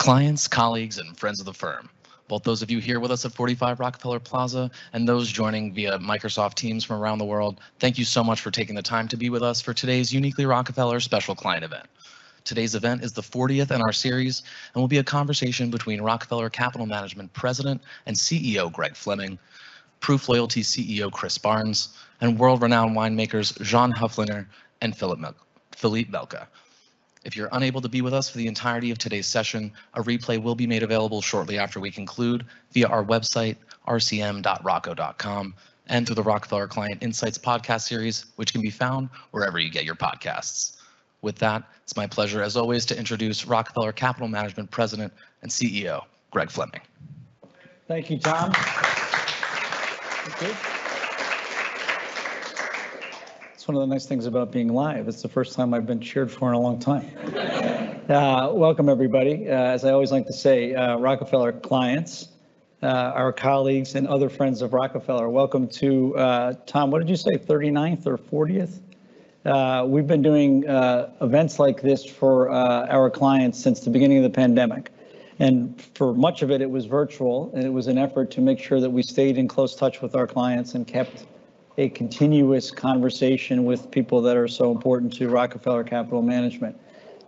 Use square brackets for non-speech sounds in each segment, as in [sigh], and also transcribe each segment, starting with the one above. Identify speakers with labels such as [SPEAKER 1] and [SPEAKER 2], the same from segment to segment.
[SPEAKER 1] Clients, colleagues, and friends of the firm, both those of you here with us at 45 Rockefeller Plaza and those joining via Microsoft Teams from around the world, thank you so much for taking the time to be with us for today's Uniquely Rockefeller special client event. Today's event is the 40th in our series and will be a conversation between Rockefeller Capital Management President and CEO Greg Fleming, Proof Loyalty CEO Chris Barnes, and world-renowned winemakers Jean Hoefliger and Philippe Melka. If you're unable to be with us for the entirety of today's session, a replay will be made available shortly after we conclude via our website, rcm.rockco.com, and through the Rockefeller Client Insights podcast series, which can be found wherever you get your podcasts. With that, it's my pleasure, as always, to introduce Rockefeller Capital Management President and CEO Greg Fleming.
[SPEAKER 2] Thank you, Tom. Thank you. It's one of the nice things about being live. It's the first time I've been cheered for in a long time. [laughs] Uh, welcome, everybody. Uh, as I always like to say, uh, Rockefeller clients, our colleagues, and other friends of Rockefeller, welcome to, Tom, what did you say, 39th or 40th? We've been doing events like this for our clients since the beginning of the pandemic. And for much of it, it was virtual, and it was an effort to make sure that we stayed in close touch with our clients and kept a continuous conversation with people that are so important to Rockefeller Capital Management.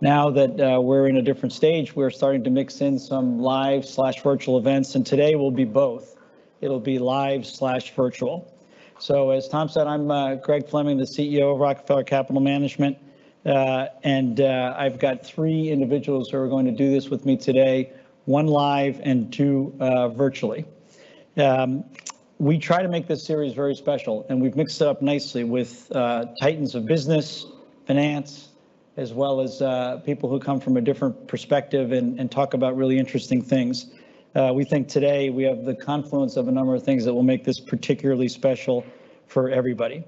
[SPEAKER 2] Now that uh, we're in a different stage, we're starting to mix in some live slash virtual events, and today will be both. It'll be live slash virtual. So, as Tom said, I'm uh, Greg Fleming, the CEO of Rockefeller Capital Management, uh, and I've got three individuals who are going to do this with me today, one live and two virtually. Um, We try to make this series very special, and we've mixed it up nicely with uh, titans of business, finance, as well as uh, people who come from a different perspective and and talk about really interesting things. Uh, we think today we have the confluence of a number of things that will make this particularly special for everybody.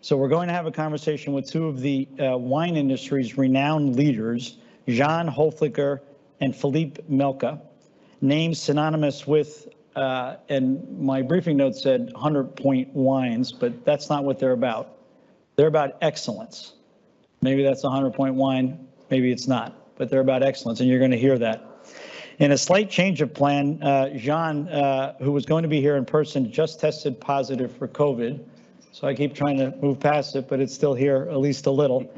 [SPEAKER 2] So we're going to have a conversation with two of the wine industry's renowned leaders, Jean Hoefliger and Philippe Melka, names synonymous with, Uh, and my briefing note said 100-point wines, but that's not what they're about. They're about excellence. Maybe that's a 100-point wine, maybe it's not, but they're about excellence, and you're going to hear that. In a slight change of plan, uh, Jean, uh, who was going to be here in person, just tested positive for COVID. So I keep trying to move past it, but it's still here at least a little.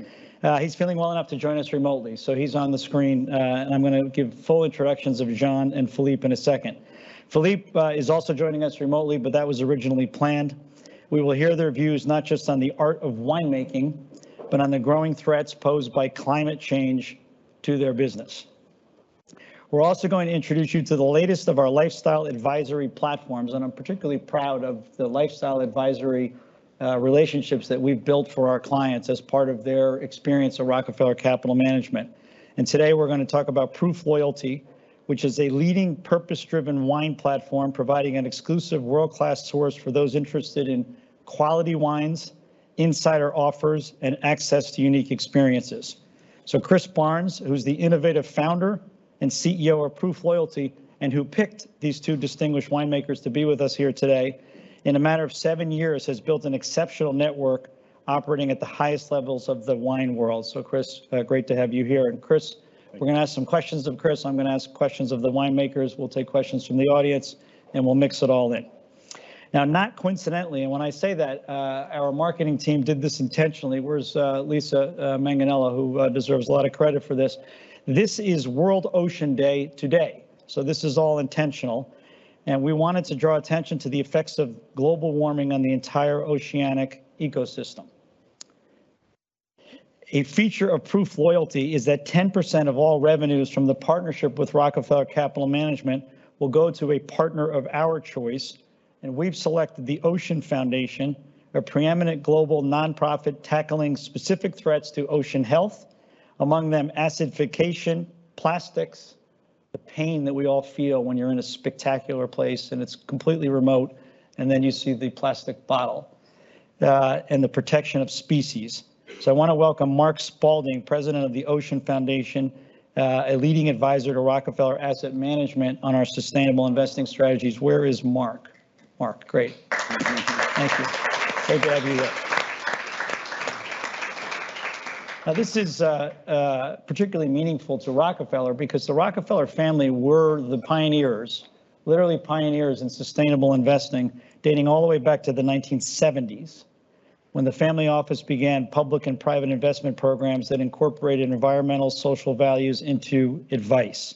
[SPEAKER 2] He's feeling well enough to join us remotely, so he's on the screen, and I'm going to give full introductions of Jean and Philippe in a second. Philippe uh, is also joining us remotely, but that was originally planned. We will hear their views not just on the art of winemaking, but on the growing threats posed by climate change to their business. We're also going to introduce you to the latest of our lifestyle advisory platforms, and I'm particularly proud of the lifestyle advisory uh, relationships that we've built for our clients as part of their experience at Rockefeller Capital Management. And today we're going to talk about Proof Loyalty, which is a leading purpose-driven wine platform providing an exclusive world-class source for those interested in quality wines, insider offers, and access to unique experiences. So Chris Barnes, who's the innovative founder and CEO of Proof Loyalty, and who picked these two distinguished winemakers to be with us here today, in a matter of seven years has built an exceptional network operating at the highest levels of the wine world. So Chris, uh, great to have you here. And Chris, we're going to ask some questions of Chris. I'm going to ask questions of the winemakers. We'll take questions from the audience, and we'll mix it all in. Now, not coincidentally, and when I say that, uh, our marketing team did this intentionally. Where's uh, Lisa uh, Manganella, who deserves a lot of credit for this? This is World Ocean Day today, so this is all intentional, and we wanted to draw attention to the effects of global warming on the entire oceanic ecosystem. A feature of Proof Loyalty is that 10% of all revenues from the partnership with Rockefeller Capital Management will go to a partner of our choice, and we've selected the Ocean Foundation, a preeminent global nonprofit tackling specific threats to ocean health, among them acidification, plastics, the pain that we all feel when you're in a spectacular place and it's completely remote, and then you see the plastic bottle, uh, and the protection of species. So I want to welcome Mark Spalding, President of the Ocean Foundation, a leading advisor to Rockefeller Asset Management on our sustainable investing strategies. Where is Mark? Mark, great. Thank you. Great to have you here. Now, this is uh, uh, particularly meaningful to Rockefeller because the Rockefeller family were the pioneers, literally pioneers in sustainable investing, dating all the way back to the 1970s, when the family office began public and private investment programs that incorporated environmental, social values into advice.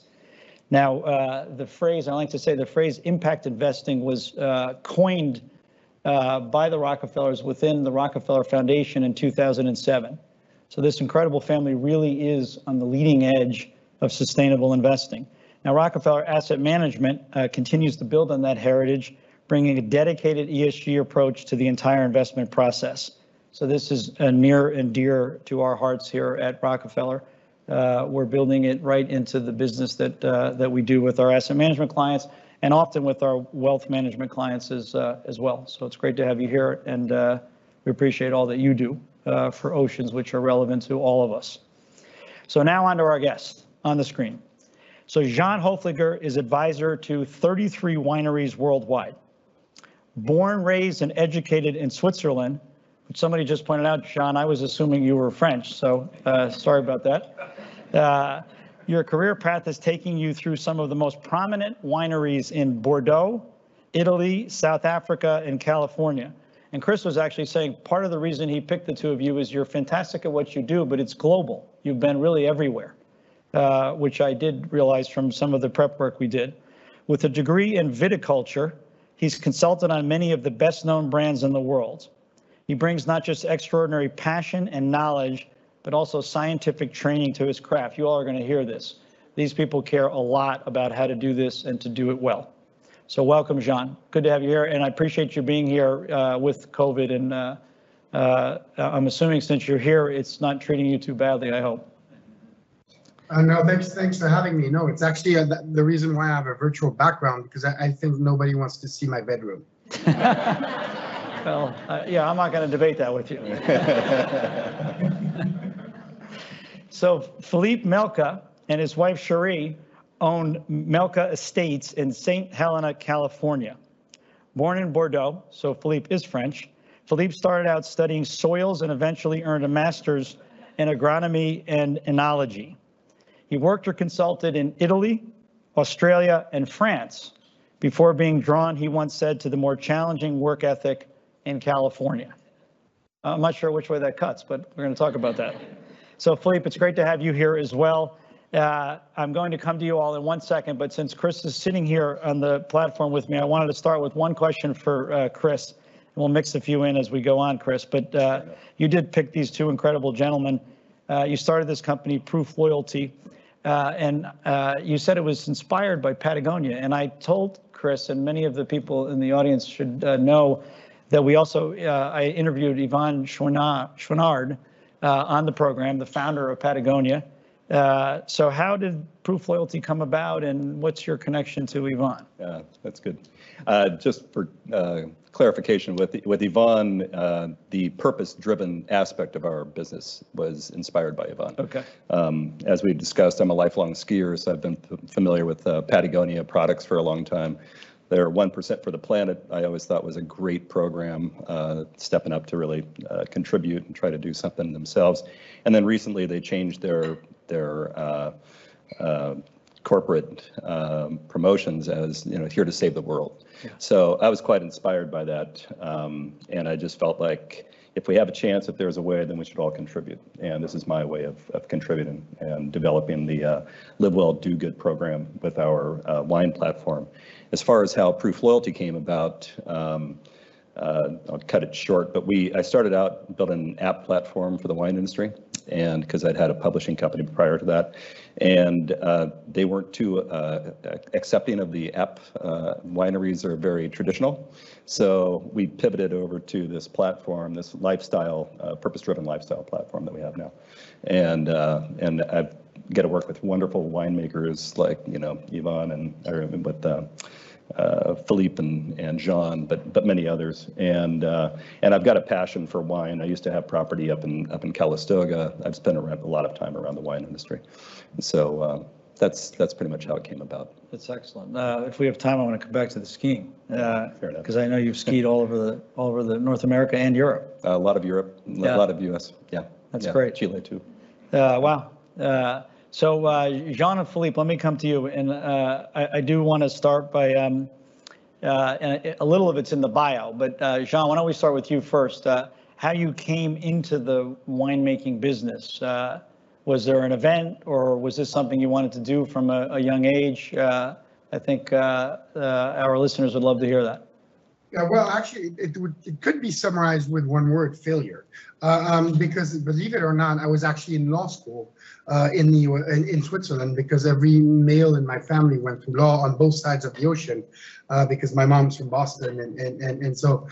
[SPEAKER 2] Now, uh, the phrase, I like to say the phrase impact investing was uh, coined uh, by the Rockefellers within the Rockefeller Foundation in 2007. So this incredible family really is on the leading edge of sustainable investing. Now, Rockefeller Asset Management uh, continues to build on that heritage, bringing a dedicated ESG approach to the entire investment process. So this is uh, near and dear to our hearts here at Rockefeller. Uh, we're building it right into the business that uh, that we do with our asset management clients and often with our wealth management clients as uh, as well. So it's great to have you here, and uh, we appreciate all that you do uh, for oceans, which are relevant to all of us. So now on to our guest on the screen. So Jean Hoefliger is advisor to 33 wineries worldwide. Born, raised, and educated in Switzerland, which somebody just pointed out, Jean, I was assuming you were French, so uh, sorry about that. Uh, your career path is taking you through some of the most prominent wineries in Bordeaux, Italy, South Africa, and California. And Chris was actually saying part of the reason he picked the two of you is you're fantastic at what you do, but it's global. You've been really everywhere, uh, which I did realize from some of the prep work we did. With a degree in viticulture, he's consulted on many of the best known brands in the world. He brings not just extraordinary passion and knowledge, but also scientific training to his craft. You all are going to hear this. These people care a lot about how to do this and to do it well. So welcome, Jean. Good to have you here, and I appreciate you being here uh, with COVID. And uh, uh, I'm assuming since you're here, it's not treating you too badly. I hope.
[SPEAKER 3] Uh, no, thanks. Thanks for having me. No, it's actually uh, the, the reason why I have a virtual background because I, I think nobody wants to see my bedroom. [laughs]
[SPEAKER 2] well, uh, yeah, I'm not going to debate that with you. [laughs] so Philippe Melka and his wife Cherie own Melka Estates in St. Helena, California. Born in Bordeaux, so Philippe is French, Philippe started out studying soils and eventually earned a master's in agronomy and enology. He worked or consulted in Italy, Australia, and France before being drawn, he once said, to the more challenging work ethic in California. I'm not sure which way that cuts, but we're going to talk about that. So Philippe, it's great to have you here as well. Uh, I'm going to come to you all in one second, but since Chris is sitting here on the platform with me, I wanted to start with one question for uh, Chris. And we'll mix a few in as we go on, Chris. But uh, you did pick these two incredible gentlemen. Uh, you started this company, Proof Loyalty, uh, and uh, you said it was inspired by Patagonia. And I told Chris, and many of the people in the audience should know, that we also, I interviewed Yvon Chouinard on the program, the founder of Patagonia. Uh, so how did Proof Loyalty come about and what's your connection to Yvon?
[SPEAKER 4] Yeah, that's good. Uh, just for uh, clarification, with, with Yvon, uh, the purpose-driven aspect of our business was inspired by Yvon.
[SPEAKER 2] Okay.
[SPEAKER 4] Um, as we discussed, I'm a lifelong skier, so I've been familiar with uh, Patagonia products for a long time. Their 1% for the Planet, I always thought was a great program, uh, stepping up to really uh, contribute and try to do something themselves. And then recently they changed their their uh, uh, corporate um, promotions as you know here to save the world. So I was quite inspired by that, um, and I just felt like if we have a chance, if there's a way, then we should all contribute. And this is my way of, of contributing and developing the uh, Live Well, Do Good program with our uh, wine platform. As far as how Proof Loyalty came about, um, uh, I'll cut it short, but we I started out building an app platform for the wine industry and because I'd had a publishing company prior to that, and uh, they weren't too uh, accepting of the app. Uh, wineries are very traditional, so we pivoted over to this platform, this lifestyle, uh, purpose-driven lifestyle platform that we have now, and uh, and I've got to work with wonderful winemakers like you know Yvon and or with uh, Philippe and, and Jean, but but many others. And uh, and I've got a passion for wine. I used to have property up in up in Calistoga. I've spent around, a lot of time around the wine industry. So uh, that's that's pretty much how it came about.
[SPEAKER 2] That's excellent. Uh, if we have time, I want to come back to the skiing because uh, I know you've skied all over the all over the North America and Europe.
[SPEAKER 4] a lot of Europe, a yeah. lot of U.S. Yeah,
[SPEAKER 2] that's
[SPEAKER 4] yeah.
[SPEAKER 2] great.
[SPEAKER 4] Chile too.
[SPEAKER 2] Uh, Wow. So uh, Jean and Philippe, let me come to you. And uh, I I do want to start by, um, uh, a little of it's in the bio, but uh, Jean, why don't we start with you first? Uh, How you came into the winemaking business? Uh, Was there an event or was this something you wanted to do from a a young age? I think our listeners would love to hear that.
[SPEAKER 3] Yeah, well, actually, it- would, it could be summarized with one word, failure. Uh, um, because believe it or not, I was actually in law school, uh, in the, in, in Switzerland, because every male in my family went to law on both sides of the ocean, uh, because my mom's from Boston and, and, and, and so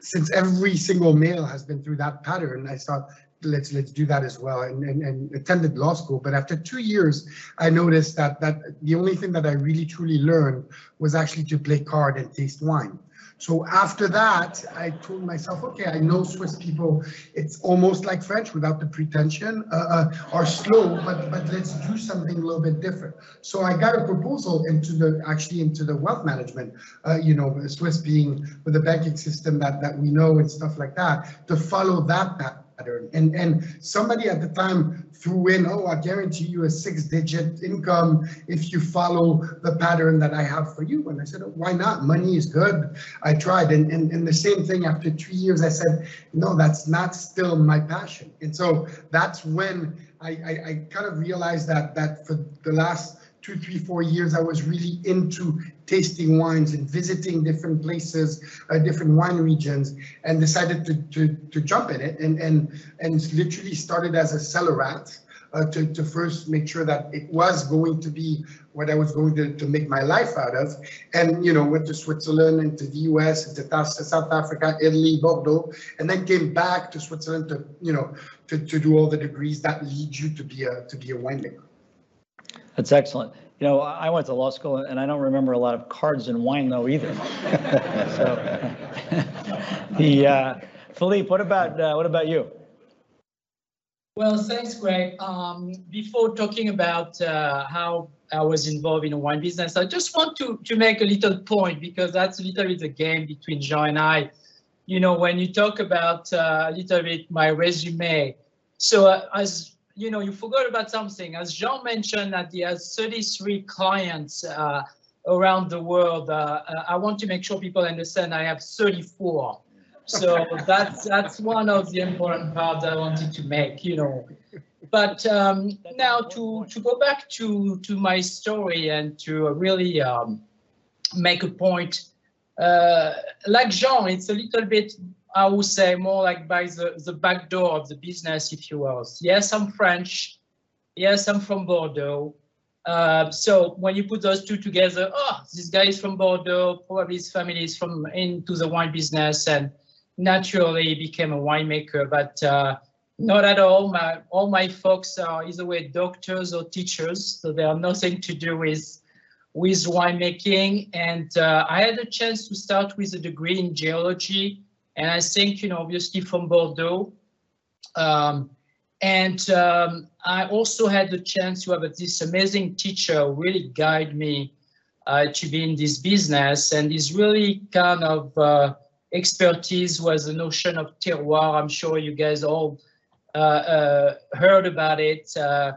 [SPEAKER 3] since every single male has been through that pattern, I thought, let's, let's do that as well and, and, and attended law school. But after two years, I noticed that, that the only thing that I really truly learned was actually to play card and taste wine. So after that, I told myself, okay, I know Swiss people, it's almost like French without the pretension, uh, uh, are slow, but, but let's do something a little bit different. So I got a proposal into the, actually into the wealth management, uh, you know, Swiss being with the banking system that, that we know and stuff like that, to follow that pattern. And, and somebody at the time threw in, oh, I guarantee you a six digit income if you follow the pattern that I have for you. And I said, oh, why not? Money is good. I tried. And, and, and the same thing after three years, I said, no, that's not still my passion. And so that's when I, I, I kind of realized that, that for the last two, three, four years, I was really into tasting wines and visiting different places, uh, different wine regions, and decided to, to, to jump in it and, and, and literally started as a cellar rat. Uh, to, to first make sure that it was going to be what I was going to, to make my life out of. And, you know, went to Switzerland and to the US, and to South Africa, Italy, Bordeaux, and then came back to Switzerland to, you know, to, to do all the degrees that lead you to be a, to be a winemaker.
[SPEAKER 2] That's excellent. You know, I I went to law school and I don't remember a lot of cards and wine though either. [laughs] So, [laughs] The, uh, Philippe, what about, uh, what about you?
[SPEAKER 5] Well, thanks, Greg. Um, before talking about uh, how I was involved in a wine business, I just want to, to make a little point because that's a little bit the game between Jean and I. You know, when you talk about uh, a little bit my resume, so uh, as you know, you forgot about something. As Jean mentioned, that he has 33 clients uh, around the world. Uh, uh, I want to make sure people understand I have 34. So [laughs] that's that's one of the important parts I wanted to make, you know. But um, now to to go back to to my story and to really um, make a point, uh, like Jean, it's a little bit I would say more like by the the back door of the business, if you will. Yes, I'm French. Yes, I'm from Bordeaux. Uh, so when you put those two together, oh, this guy is from Bordeaux. Probably his family is from into the wine business, and naturally became a winemaker, but uh, not at all. My, all my folks are either way doctors or teachers, so they have nothing to do with with winemaking. And uh, I had a chance to start with a degree in geology, and I think you know obviously from Bordeaux. Um, and um, I also had the chance to have this amazing teacher really guide me uh, to be in this business, and is really kind of uh, expertise was the notion of terroir. I'm sure you guys all uh, uh, heard about it. Uh,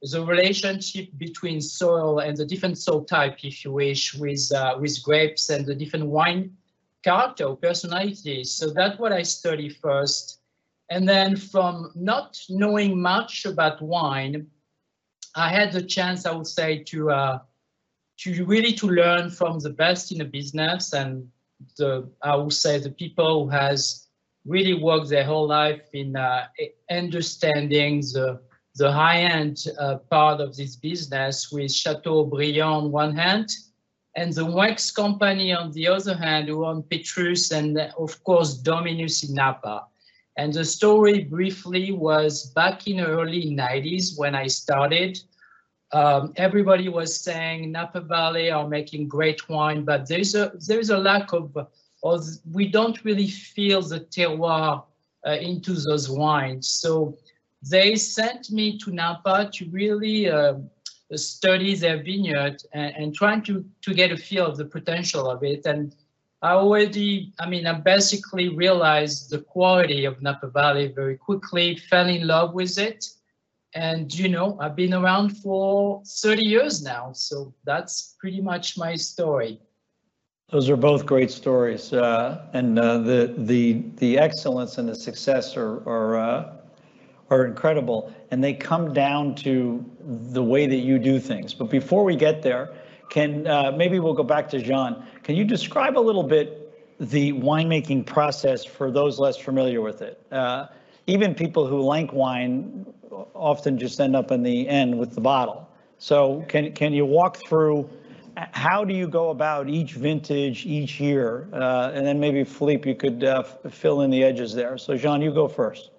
[SPEAKER 5] the relationship between soil and the different soil type, if you wish, with uh, with grapes and the different wine character or personalities. So that's what I study first. And then from not knowing much about wine, I had the chance, I would say, to uh, to really to learn from the best in the business and the I would say the people who has really worked their whole life in uh, understanding the the high-end uh, part of this business with Chateau Haut-Brion on one hand and the Moueix company on the other hand who own Petrus and of course Dominus in Napa. And the story briefly was back in the early 90s when I started, um, everybody was saying Napa Valley are making great wine, but there's a there's a lack of, of we don't really feel the terroir uh, into those wines. So they sent me to Napa to really uh, study their vineyard and, and trying to to get a feel of the potential of it. And I already, I mean, I basically realized the quality of Napa Valley very quickly, fell in love with it And, you know, I've been around for 30 years now. So that's pretty much my story.
[SPEAKER 2] Those are both great stories, uh, and uh, the the the excellence and the success are are uh, are incredible, and they come down to the way that you do things. But before we get there, can uh, maybe we'll go back to Jean. Can you describe a little bit the winemaking process for those less familiar with it? Uh, even people who like wine often just end up in the end with the bottle. So can can you walk through? how do you go about each vintage each year? Uh, and then maybe Philippe, you could uh, fill in the edges there. So Jean, you go first.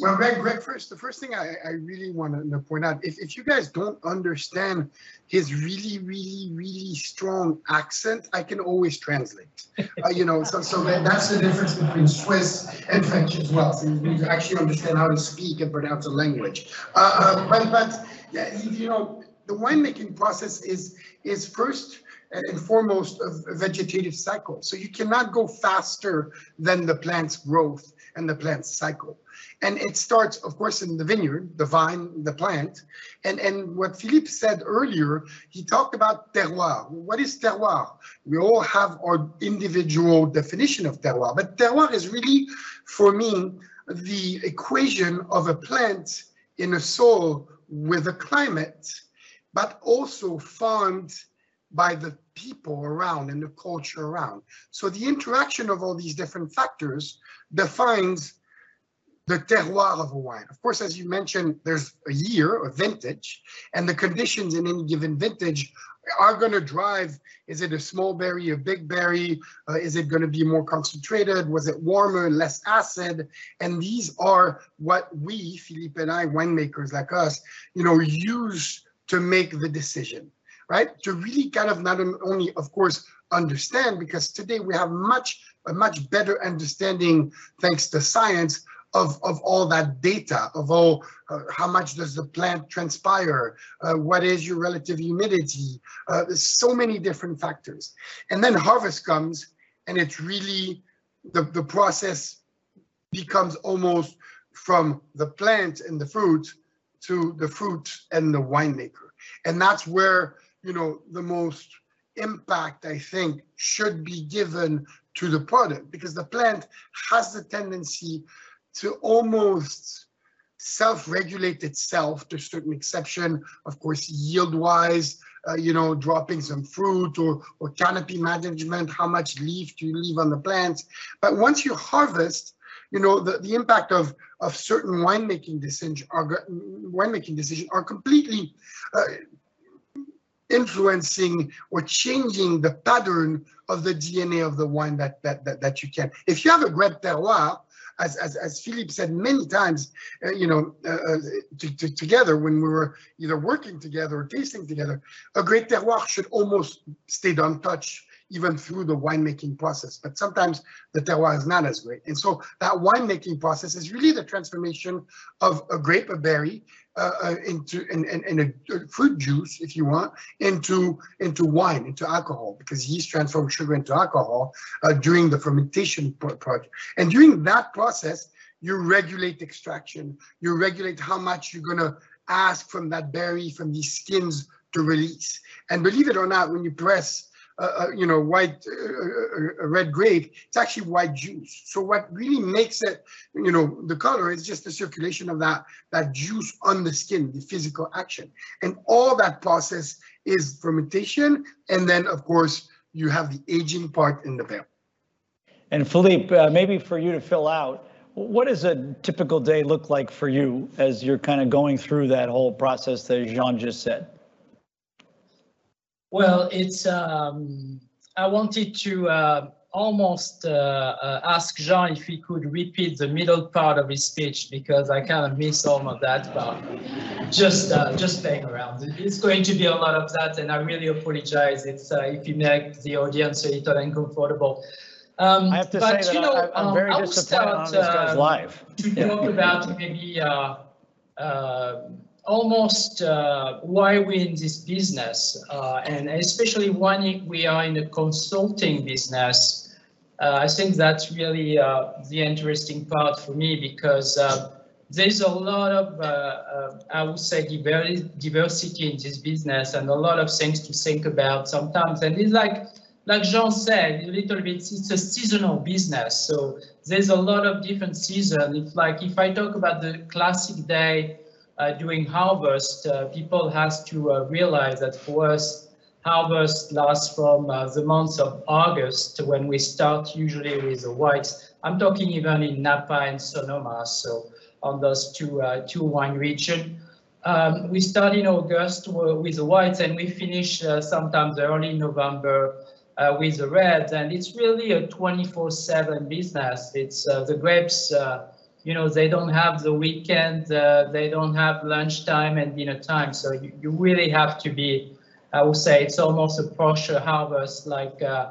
[SPEAKER 3] Well, Greg, Greg, first, the first thing I, I really want to point out, if, if you guys don't understand his really, really, really strong accent, I can always translate. Uh, you know, so so that's the difference between Swiss and French as well. So you need to actually understand how to speak and pronounce a language. Uh, uh, but, but yeah, you know, the winemaking process is is first and foremost a vegetative cycle. So you cannot go faster than the plant's growth and the plant's cycle. And it starts, of course, in the vineyard, the vine, the plant. And, and what Philippe said earlier, he talked about terroir. What is terroir? We all have our individual definition of terroir, but terroir is really, for me, the equation of a plant in a soil with a climate but also farmed by the people around and the culture around. So the interaction of all these different factors defines the terroir of a wine. Of course, as you mentioned, there's a year, a vintage, and the conditions in any given vintage are going to drive, is it a small berry, a big berry? Uh, is it going to be more concentrated? Was it warmer, less acid? And these are what we, Philippe and I, winemakers like us, you know, use to make the decision, right? To really kind of not only, of course, understand, because today we have much, a much better understanding, thanks to science, of, of all that data, of all, uh, how much does the plant transpire, uh, what is your relative humidity, uh, so many different factors. And then harvest comes and it's really, the, the process becomes almost from the plant and the fruit to the fruit and the winemaker. And that's where, you know, the most impact, I think, should be given to the product because the plant has the tendency to almost self-regulate itself to a certain exception, of course, yield-wise, uh, you know, dropping some fruit or, or canopy management, how much leaf do you leave on the plants. But once you harvest, you know, the, the impact of, of certain winemaking decisions are winemaking decisions are completely uh, influencing or changing the pattern of the DNA of the wine that, that, that, that you can. If you have a great terroir, as, as, as Philippe said many times, uh, you know, uh, uh to, to, together when we were either working together or tasting together, a great terroir should almost stay untouched even through the winemaking process. But sometimes the terroir is not as great. And so that winemaking process is really the transformation of a grape, a berry, uh, uh, into in, in, in, a fruit juice, if you want, into into wine, into alcohol, because yeast transforms sugar into alcohol uh, during the fermentation project. And during that process, you regulate extraction. You regulate how much you're gonna ask from that berry, from these skins to release. And believe it or not, when you press uh, you know, white, uh, red grape, it's actually white juice. So what really makes it, you know, the color is just the circulation of that, that juice on the skin, the physical action. And all that process is fermentation. And then, of course, you have the aging part in the barrel.
[SPEAKER 2] And Philippe, uh, maybe for you to fill out, what does a typical day look like for you as you're kind of going through that whole process that Jean just said?
[SPEAKER 5] Well, it's. Um, I wanted to uh, almost uh, uh, ask Jean if he could repeat the middle part of his speech because I kind of missed all of that. But just uh, just playing around. It's going to be a lot of that, and I really apologize. It's uh, if you make the audience a little uncomfortable.
[SPEAKER 2] Um, I have to but, say that know, I, am very um, disappointed start, on this guy's live.
[SPEAKER 5] To yeah. talk [laughs] about maybe. Almost uh, why we're in this business, uh, and especially when we are in a consulting business. Uh, I think that's really uh, the interesting part for me because uh, there's a lot of, uh, I would say, diver- diversity in this business and a lot of things to think about sometimes. And it's like, like Jean said, a little bit, it's a seasonal business. So there's a lot of different season. It's like if I talk about the classic day uh, during harvest, uh, people has to uh, realize that for us, harvest lasts from the month of August when we start usually with the whites. I'm talking even in Napa and Sonoma, so on those two two wine region. Um, we start in August with the whites and we finish uh, sometimes early November uh, with the reds. And it's really a 24/7 business. It's uh, the grapes. You know, they don't have the weekend. Uh, they don't have lunchtime and dinner time. So you, you really have to be I would say it's almost a pressure harvest, like uh,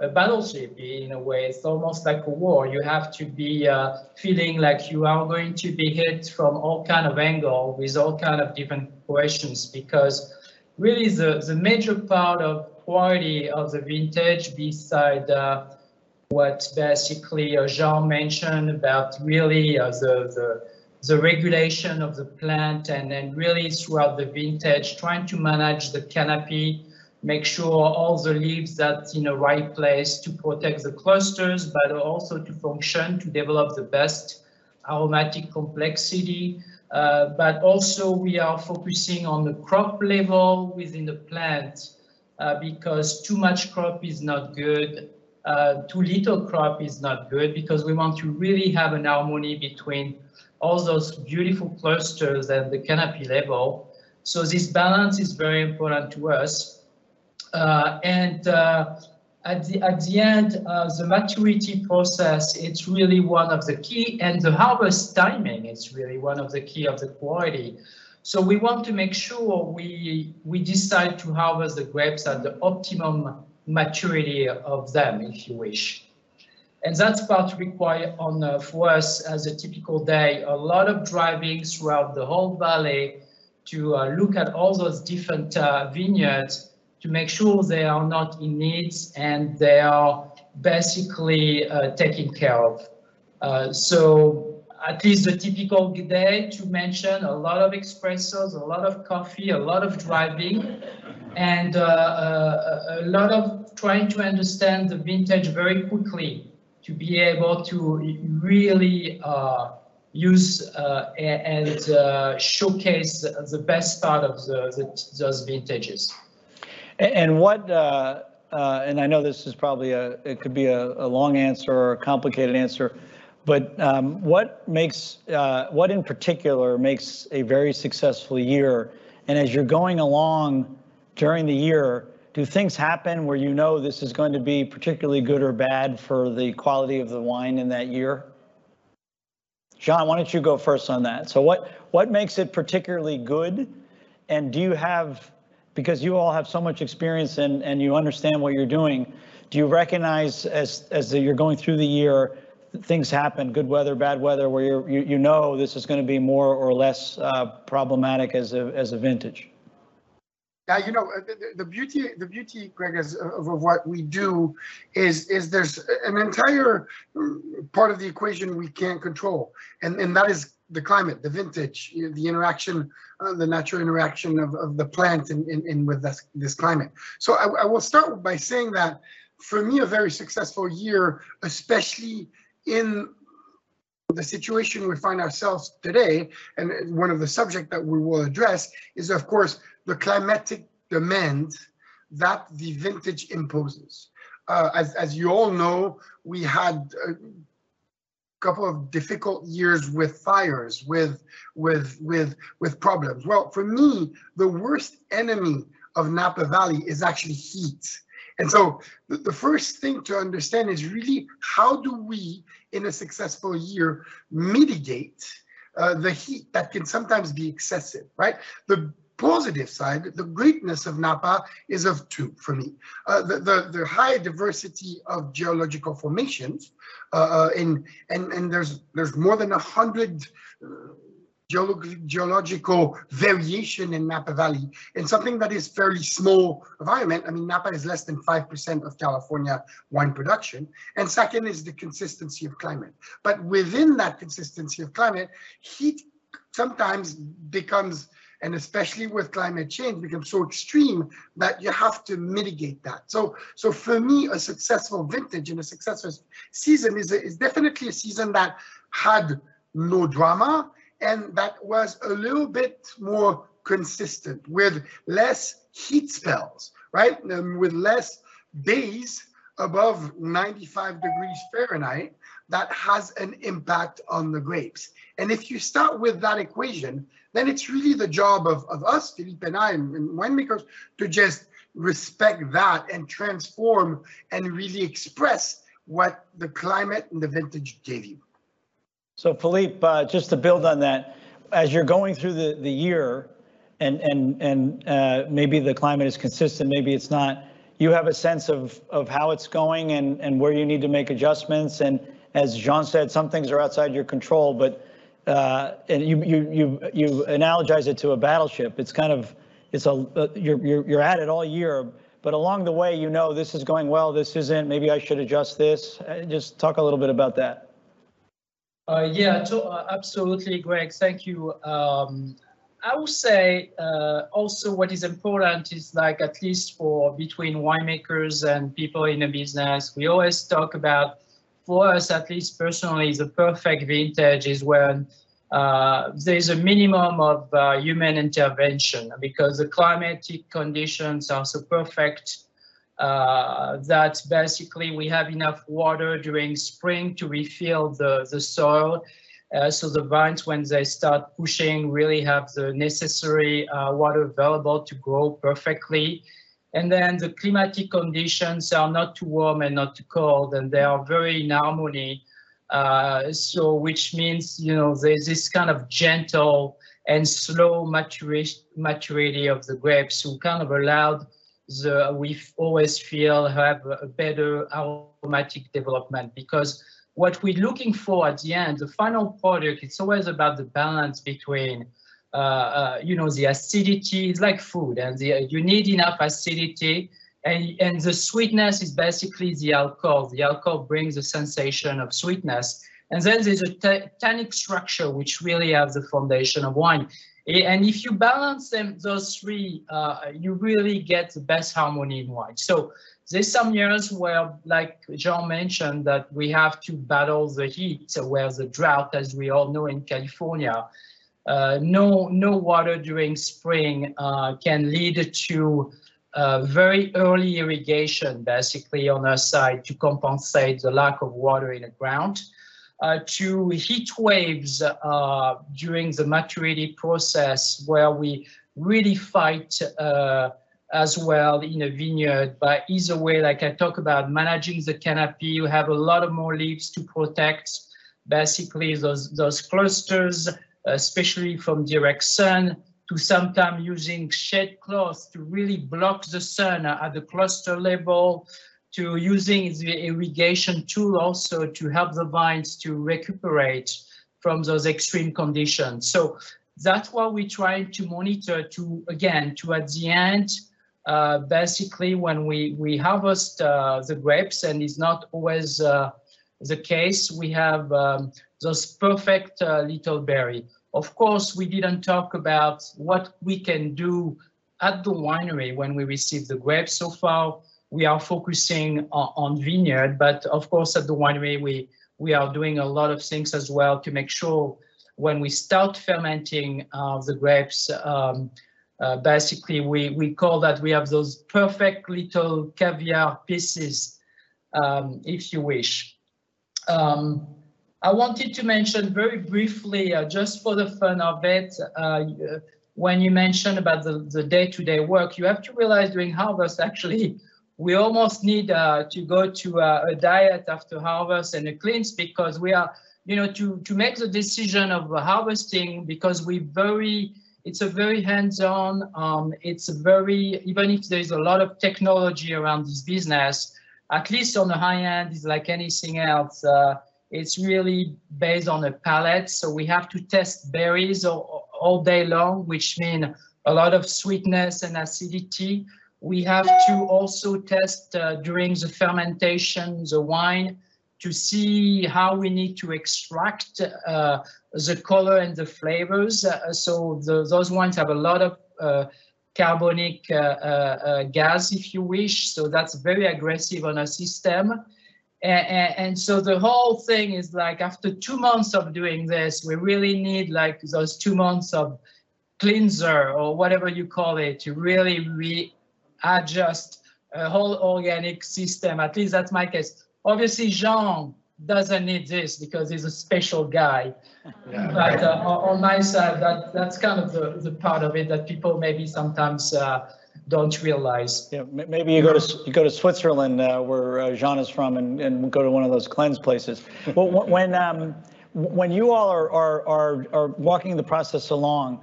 [SPEAKER 5] a battleship in a way. It's almost like a war. You have to be uh, feeling like you are going to be hit from all kind of angle with all kind of different questions because really the, the major part of quality of the vintage beside uh, what basically uh, Jean mentioned about really uh, the, the the regulation of the plant and then really throughout the vintage, trying to manage the canopy, make sure all the leaves that's in the right place to protect the clusters, but also to function, to develop the best aromatic complexity. Uh, but also we are focusing on the crop level within the plant uh, because too much crop is not good. Uh, too little crop is not good because we want to really have an harmony between all those beautiful clusters at the canopy level. So this balance is very important to us. Uh, and uh, at, the, at the end, uh, the maturity process, it's really one of the key and the harvest timing is really one of the key of the quality. So we want to make sure we, we decide to harvest the grapes at the optimum maturity of them, if you wish. And that's part required on uh, for us as a typical day, a lot of driving throughout the whole valley to uh, look at all those different uh, vineyards to make sure they are not in needs and they are basically uh, taken care of. Uh, so at least the typical day to mention a lot of espressos, a lot of coffee, a lot of driving, and uh, a lot of trying to understand the vintage very quickly to be able to really uh, use uh, and uh, showcase the best part of the, the, those vintages.
[SPEAKER 2] And what, uh, uh, and I know this is probably a, it could be a, a long answer or a complicated answer, but um, what makes, uh, what in particular makes a very successful year? And as you're going along during the year, do things happen where you know this is going to be particularly good or bad for the quality of the wine in that year? Jean, why don't you go first on that? So what, what makes it particularly good? And do you have, because you all have so much experience and, and you understand what you're doing, do you recognize as, as you're going through the year, things happen, good weather, bad weather, where you, you know this is going to be more or less uh, problematic as a, as a vintage?
[SPEAKER 3] Yeah, you know, uh, the, the beauty, the beauty, Greg, is uh, of, of, what we do is is there's an entire uh, part of the equation we can't control, and and that is the climate, the vintage, the interaction, uh, the natural interaction of, of the plant and in, in, in, with this, this climate. So I, I will start by saying that for me, a very successful year, especially in the situation we find ourselves today, and one of the subject that we will address is, of course, the climatic demand that the vintage imposes. Uh, as, as you all know, we had a couple of difficult years with fires, with, with, with, with problems. Well, for me, the worst enemy of Napa Valley is actually heat. And so the, the first thing to understand is really how do we, in a successful year, mitigate uh, the heat that can sometimes be excessive, right? The positive side, the greatness of Napa is of two for me. Uh, the, the, the, high diversity of geological formations, uh, uh in, and, and there's, there's more than a hundred uh, geolog- geological variation in Napa Valley in something that is fairly small environment. I mean, Napa is less than 5% of California wine production. And second is the consistency of climate. But within that consistency of climate, heat sometimes becomes, and especially with climate change, becomes so extreme that you have to mitigate that. So, so for me, a successful vintage and a successful season is, a, is definitely a season that had no drama and that was a little bit more consistent with less heat spells, right? Um, with less days above 95 degrees Fahrenheit that has an impact on the grapes. And if you start with that equation, then it's really the job of, of us, Philippe and I, and, and winemakers, to just respect that and transform and really express what the climate and the vintage gave you.
[SPEAKER 2] So Philippe, uh, just to build on that, as you're going through the, the year and, and, and uh, maybe the climate is consistent, maybe it's not, you have a sense of, of how it's going and, and where you need to make adjustments. And as Jean said, some things are outside your control, but uh, and you, you, you, you analogize it to a battleship. It's kind of, it's a, uh, you're, you're, you're at it all year, but along the way, you know, this is going well, this isn't, maybe I should adjust this. Uh, Just talk a little bit about that.
[SPEAKER 5] Uh, yeah, to, uh, absolutely, Greg. Thank you. Um, I would say uh, also what is important is like at least for between winemakers and people in a business, we always talk about for us at least personally the perfect vintage is when uh, there's a minimum of uh, human intervention because the climatic conditions are so perfect uh, that basically we have enough water during spring to refill the, the soil. Uh, so the vines, when they start pushing, really have the necessary uh, water available to grow perfectly. And then the climatic conditions are not too warm and not too cold, and they are very in harmony. Uh, so which means, you know, there's this kind of gentle and slow maturation, maturity of the grapes who kind of allowed the we always feel have a better aromatic development because what we're looking for at the end, the final product, it's always about the balance between, uh, uh, you know, the acidity is like food and the, you need enough acidity and, and the sweetness is basically the alcohol. The alcohol brings a sensation of sweetness. And then there's a tannic structure, which really has the foundation of wine. And if you balance them, those three, uh, you really get the best harmony in wine. So there's some years where, like Jean mentioned, that we have to battle the heat, where the drought, as we all know in California, no, no water during spring uh, can lead to uh, very early irrigation, basically on our side to compensate the lack of water in the ground uh, to heat waves uh, during the maturity process where we really fight uh, as well in a vineyard. But either way, like I talk about managing the canopy, you have a lot of more leaves to protect basically those, those clusters, especially from direct sun to sometimes using shade cloth to really block the sun at the cluster level to using the irrigation tool also to help the vines to recuperate from those extreme conditions. So that's what we're trying to monitor to, again, to at the end, uh, basically when we, we harvest uh, the grapes and it's not always uh, the case, we have um, those perfect uh, little berry. Of course, we didn't talk about what we can do at the winery when we receive the grapes so far we are focusing on, on, vineyard, but of course at the winery we we are doing a lot of things as well to make sure when we start fermenting uh, the grapes, um, uh, basically we we call that we have those perfect little caviar pieces, um, if you wish. Um, I wanted to mention very briefly, uh, just for the fun of it, uh, when you mentioned about the, the day-to-day -day work, you have to realize during harvest actually [laughs] we almost need uh, to go to a, a, diet after harvest and a cleanse because we are, you know, to, to make the decision of harvesting because we very, it's a very hands-on, um, it's very, even if there's a lot of technology around this business, at least on the high end, it's like anything else. It's really based on a palate, so we have to test berries all, all day long, which mean a lot of sweetness and acidity. We have to also test uh, during the fermentation the wine to see how we need to extract uh, the color and the flavors. Uh, so the, those wines have a lot of uh, carbonic uh, uh, gas, if you wish. So that's very aggressive on our system. And, and, so the whole thing is like after two months of doing this, we really need like those two months of cleanser or whatever you call it to really readjust a whole organic system. At least that's my case. Obviously, Jean doesn't need this because he's a special guy. Yeah. But uh, on my side, that that's kind of the, the part of it that people maybe sometimes uh, don't realize.
[SPEAKER 2] Yeah, maybe you go to you go to Switzerland uh, where uh, Jean is from and, and go to one of those cleanse places. [laughs] well, when um, when you all are, are are are walking the process along,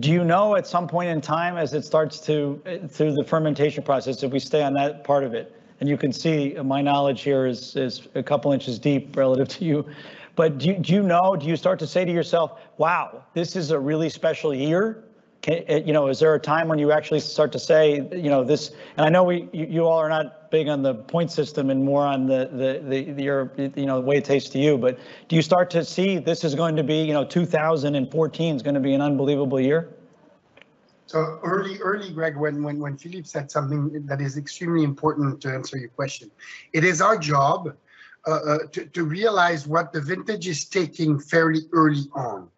[SPEAKER 2] do you know at some point in time as it starts to through the fermentation process, if we stay on that part of it, and you can see my knowledge here is is a couple inches deep relative to you. But do you, do you know, do you start to say to yourself, wow, this is a really special year? Can, eh, you know, is there a time when you actually start to say, you know, this, and I know we, you, you all are not big on the point system and more on the, the, the, the, your, you know, the way it tastes to you, but do you start to see this is going to be, you know, 2014 is going to be an unbelievable year?
[SPEAKER 3] So early, early, Greg, when, when, when Philippe said something that is extremely important to answer your question, it is our job uh, uh, to, to realize what the vintage is taking fairly early on.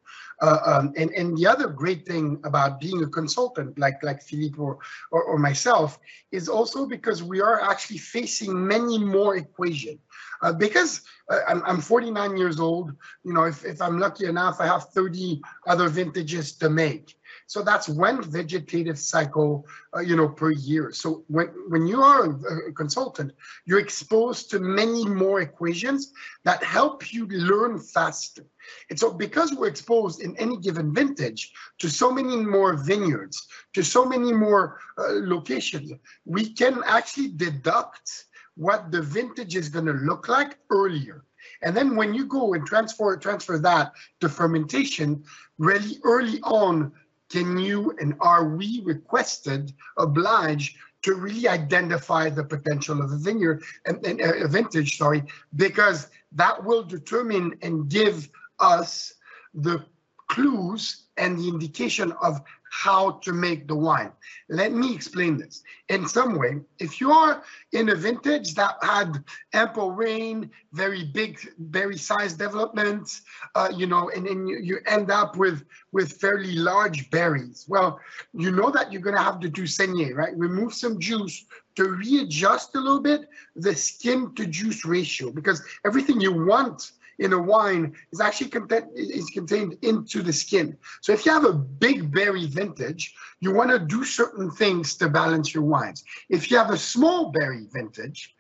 [SPEAKER 3] Uh, um, and, and the other great thing about being a consultant like, like Philippe or, or, or, myself is also because we are actually facing many more equations. Uh, because uh, I'm, I'm 49 years old, you know, if, if I'm lucky enough, I have 30 other vintages to make. So that's one vegetative cycle, uh, you know, per year. So when, when you are a, consultant, you're exposed to many more equations that help you learn faster. And so because we're exposed in any given vintage to so many more vineyards, to so many more uh, locations, we can actually deduct what the vintage is going to look like earlier. And then when you go and transfer transfer that to fermentation, really early on, can you and are we requested, obliged to really identify the potential of a vineyard and, and uh, a vintage, sorry, because that will determine and give us the clues and the indication of how to make the wine. Let me explain this. In some way, if you are in a vintage that had ample rain, very big, very size developments, uh, you know, and then you, you end up with, with fairly large berries, well, you know that you're going to have to do saignée, right? Remove some juice to readjust a little bit the skin to juice ratio because everything you want in a wine is actually content, is contained into the skin. So if you have a big berry vintage, you want to do certain things to balance your wines. If you have a small berry vintage,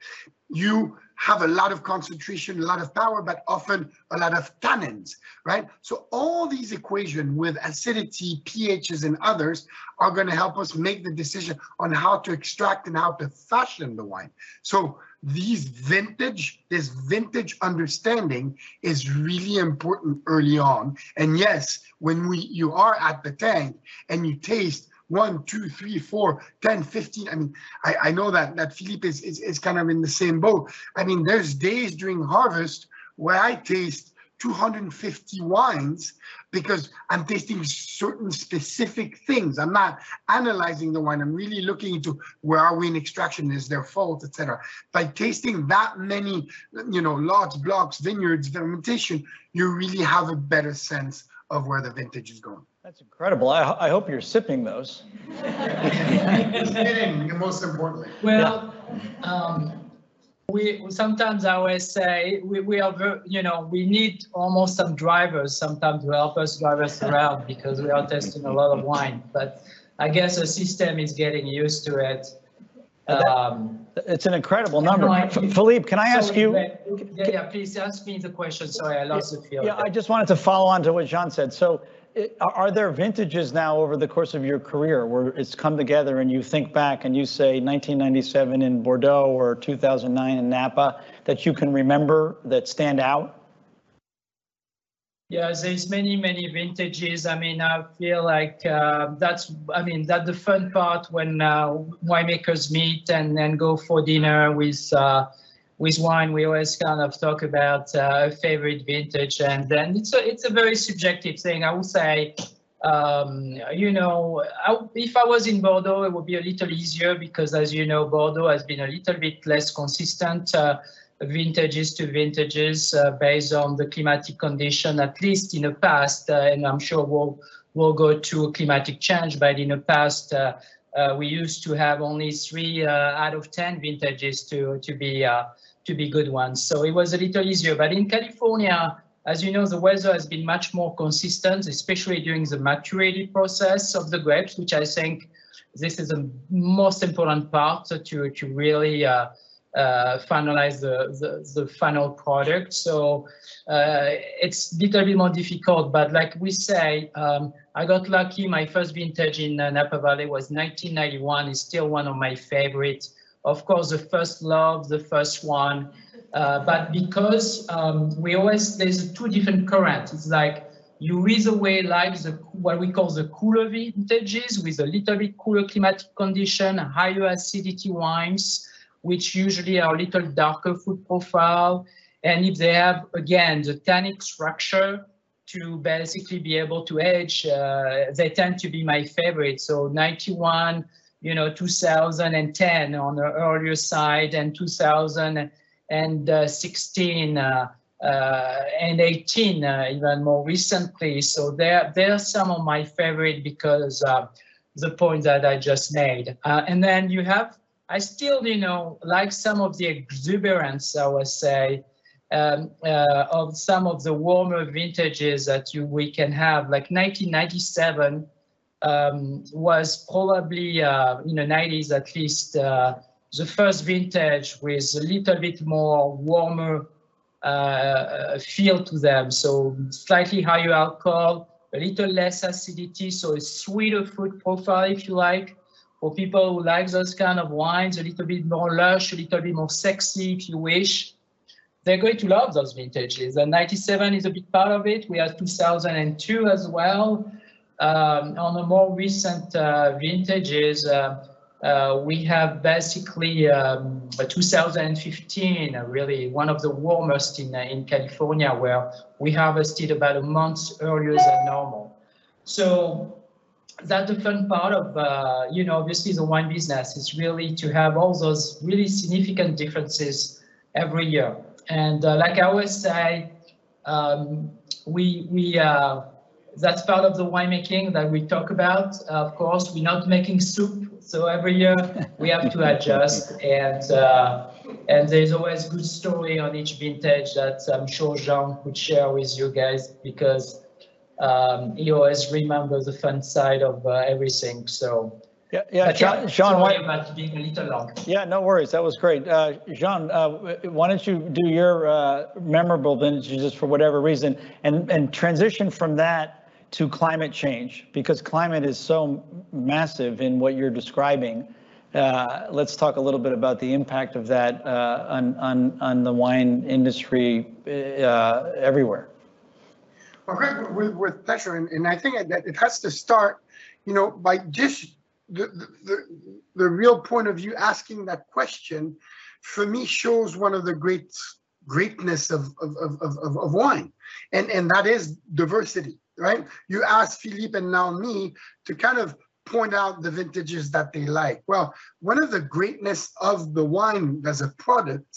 [SPEAKER 3] you have a lot of concentration, a lot of power, but often a lot of tannins, right? So all these equations with acidity, pHs, and others are going to help us make the decision on how to extract and how to fashion the wine. So these vintage, this vintage understanding is really important early on. And yes, when we you are at the tank and you taste one, two, three, four, 10, 15. I mean, I, I know that that Philippe is, is, is kind of in the same boat. I mean, there's days during harvest where I taste 250 wines because I'm tasting certain specific things. I'm not analyzing the wine. I'm really looking into where are we in extraction, is there fault, etc. By tasting that many, you know, lots, blocks, vineyards, fermentation, you really have a better sense of where the vintage is going.
[SPEAKER 2] That's incredible. I, I hope you're sipping those.
[SPEAKER 3] most importantly.
[SPEAKER 5] Well, um, we sometimes I always say we, we are you know we need almost some drivers sometimes to help us drive us around because we are testing a lot of wine. But I guess the system is getting used to it. Um,
[SPEAKER 2] it's an incredible number. No, Philippe, can I ask you?
[SPEAKER 5] Yeah, yeah, please ask me the question. Sorry, I lost the field.
[SPEAKER 2] Yeah, I just wanted to follow on to what Jean said. So are there vintages now over the course of your career where it's come together and you think back and you say 1997 in Bordeaux or 2009 in Napa that you can remember that stand out?
[SPEAKER 5] Yeah, there's many, many vintages. I mean, I feel like uh, that's, I mean, that's the fun part when uh, winemakers meet and then go for dinner with uh, with wine. We always kind of talk about uh, favorite vintage, and then it's a it's a very subjective thing. I would say, um, you know, I, if I was in Bordeaux, it would be a little easier because, as you know, Bordeaux has been a little bit less consistent. Uh, vintages to vintages uh, based on the climatic condition, at least in the past, uh, and I'm sure we'll we'll go to climatic change, but in the past, uh, uh we used to have only three out of 10 vintages to, to be to be good ones. So it was a little easier, but in California, as you know, the weather has been much more consistent, especially during the maturity process of the grapes, which I think this is the most important part to, to really uh, uh, finalize the, the, the, final product. So uh, it's a little bit more difficult, but like we say, um, I got lucky. My first vintage in uh, Napa Valley was 1991. It's still one of my favorites. Of course, the first love, the first one, uh, but because um, we always, there's two different currents. It's like you either way like the, what we call the cooler vintages with a little bit cooler climatic condition, higher acidity wines, which usually are a little darker food profile. And if they have, again, the tannic structure to basically be able to age, uh, they tend to be my favorite. So 91, you know, 2010 on the earlier side and 2016 uh, uh, and 18 uh, even more recently. So they're, they're some of my favorite because uh, the point that I just made. Uh, and then you have I still, you know, like some of the exuberance, I would say, um, uh, of some of the warmer vintages that you we can have. Like 1997 um, was probably uh, in the 90s at least uh, the first vintage with a little bit more warmer uh, feel to them. So slightly higher alcohol, a little less acidity, so a sweeter fruit profile, if you like for people who like those kind of wines, a little bit more lush, a little bit more sexy, if you wish, they're going to love those vintages. And 97 is a big part of it. We have 2002 as well. Um, on the more recent uh, vintages, uh, uh, we have basically um, 2015, uh, really one of the warmest in, uh, in California, where we harvested about a month earlier than normal. So that's the fun part of, uh, you know, obviously the wine business is really to have all those really significant differences every year. And uh, like I always say, um, we, we, uh, that's part of the winemaking that we talk about. of course, we're not making soup. So every year we have to adjust [laughs] and, uh, and there's always good story on each vintage that I'm sure Jean could share with you guys because um, he always remembers the fun side of uh, everything. So
[SPEAKER 2] yeah, yeah, Jean, Jean
[SPEAKER 5] why, about being a little long.
[SPEAKER 2] Yeah, no worries. That was great. Uh, Jean, uh, why don't you do your uh, memorable vintages for whatever reason and, and transition from that to climate change because climate is so massive in what you're describing. Uh, let's talk a little bit about the impact of that uh, on, on, on the wine industry uh, everywhere.
[SPEAKER 3] Well, Greg, with, with pleasure, and, and I think that it has to start, you know, by just the, the, the, the real point of view asking that question, for me, shows one of the great greatness of, of, of, of, of wine, and, and that is diversity, right? You ask Philippe and now me to kind of point out the vintages that they like. Well, one of the greatness of the wine as a product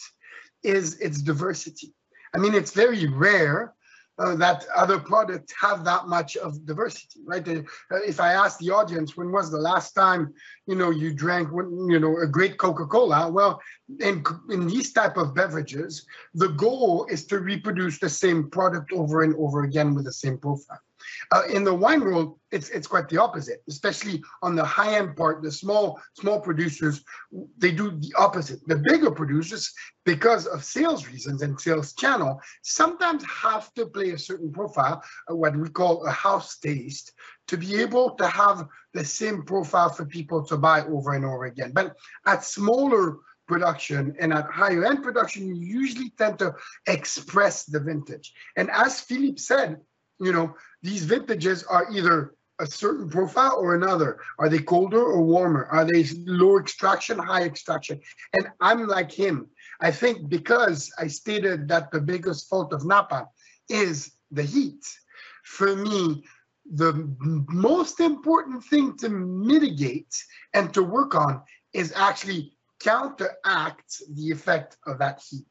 [SPEAKER 3] is its diversity. I mean, it's very rare uh, that other products have that much of diversity, right? Uh, if I ask the audience, when was the last time, you know, you drank, you know, a great Coca-Cola? Well, in, in these type of beverages, the goal is to reproduce the same product over and over again with the same profile. Uh, in the wine world, it's it's quite the opposite, especially on the high end part. The small small producers, they do the opposite. The bigger producers, because of sales reasons and sales channel, sometimes have to play a certain profile, uh, what we call a house taste, to be able to have the same profile for people to buy over and over again. But at smaller production and at higher end production, you usually tend to express the vintage. And as Philippe said, you know, these vintages are either a certain profile or another. Are they colder or warmer? Are they low extraction, high extraction? And I'm like him. I think because I stated that the biggest fault of Napa is the heat. For me, the most important thing to mitigate and to work on is actually counteract the effect of that heat.